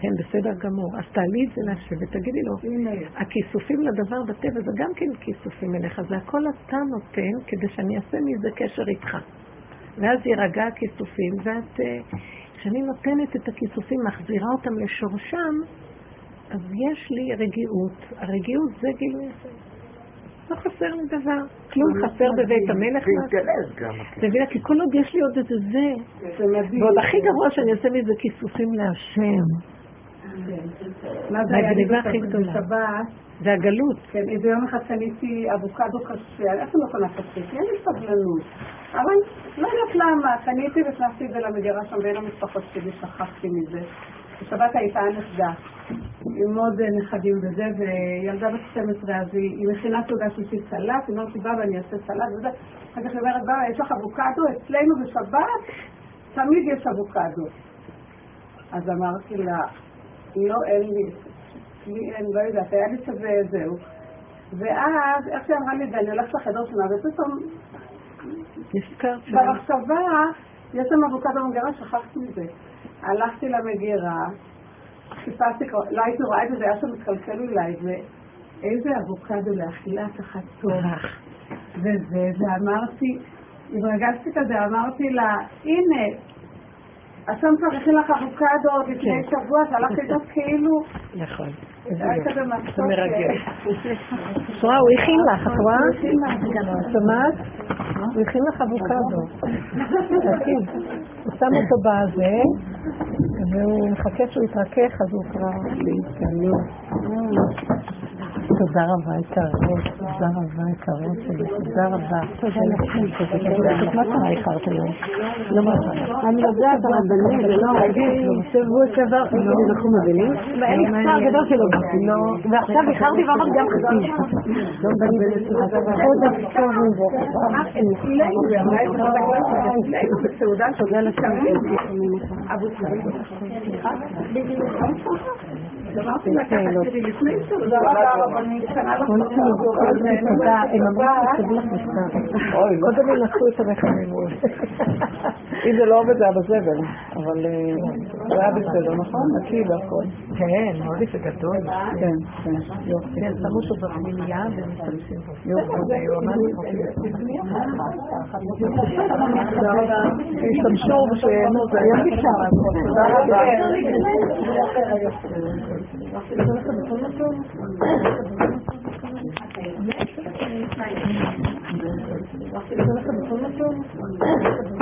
כן, בסדר גמור. אז תעלי את זה להשם ותגידי לו, הכיסופים לדבר בטבע זה גם כן כיסופים אליך, זה הכל אתה נותן כדי שאני אעשה מזה קשר איתך. ואז יירגע הכיסופים, ואת, אה, כשאני נותנת את הכיסופים, מחזירה אותם לשורשם, אז יש לי רגיעות. הרגיעות זה גילוי לא חסר לי דבר. כלום חסר בבית המלך. גם. אתה מבינה? כי כל עוד יש לי עוד איזה זה. ועוד הכי גרוע שאני עושה מזה כיסופים להשם. מה זה היה לי. בשבת? זה הגלות. כן, איזה יום אחד קניתי אבוקדו קשה, איך לא קונה קשה? כי אין לי סבלנות. אבל לא יודעת למה, קניתי והכנסתי את זה למגירה שם בין המשפחות שלי, שכחתי מזה. בשבת הייתה הנכדה, עם עוד נכדים וזה, וילדה בת 12, אז היא היא מכינה תעודה שלישית סלט, היא אומרת לי, בבא, אני אעשה סלט וזה. אחר כך היא אומרת, בבא, יש לך אבוקדו? אצלנו בשבת תמיד יש אבוקדו. אז אמרתי לה, לא, אין לי, לי אין, לא יודעת, היה לי כזה, זהו. ואז, איך שהיא אמרה לי את זה, אני הולכת לחדר שלה, ופתאום. במחשבה, יש שם אבוקדו במגירה, שכחתי מזה. הלכתי למגירה, חיפשתי, לא הייתי רואה את זה, זה היה שם מתקלקל אולי, ואיזה אבוקדו לאכילה ככה טוב. וזה, ואמרתי, התרגשתי כזה, אמרתי לה, הנה, השם כבר הכין לך אבוקדו לפני שבוע, שהלכתי איתו כאילו, נכון. זה. מרגש. את רואה, הוא הכין לך, את רואה? שומעת? הוא הכין לך אבוקדו. הוא שם אותו בזה, והוא מחכה שהוא יתרכך, אז הוא כבר. תודה רבה, יקרות. תודה רבה, יקרות שלי. תודה רבה. תודה לכם. מה קרה איחרת היום? לא מה קרה? אני יודעת, הרבנים, זה לא רגיל, שבוע שעבר, אנחנו מבינים? ואין לי צער גדול שלא לא, ועכשיו איחרתי ואמרתי גם חצי. לא תודה לכם. אמרתי לה ככה, תראי, לפני תודה רבה רבנית, קנה לך תודה, הם אמרו שתביא לך מכתב. קודם הם לקחו את הרחמים. אם זה לא עובד זה היה בזבל, אבל אה, זה היה בסדר, נכון? נקי והכל. כן, מאוד יפה גדול. כן, כן, יופי. כן, שמו אותו בפנימייה ומשתמשים בו. לי, השתמשו. תודה רבה. Thank you.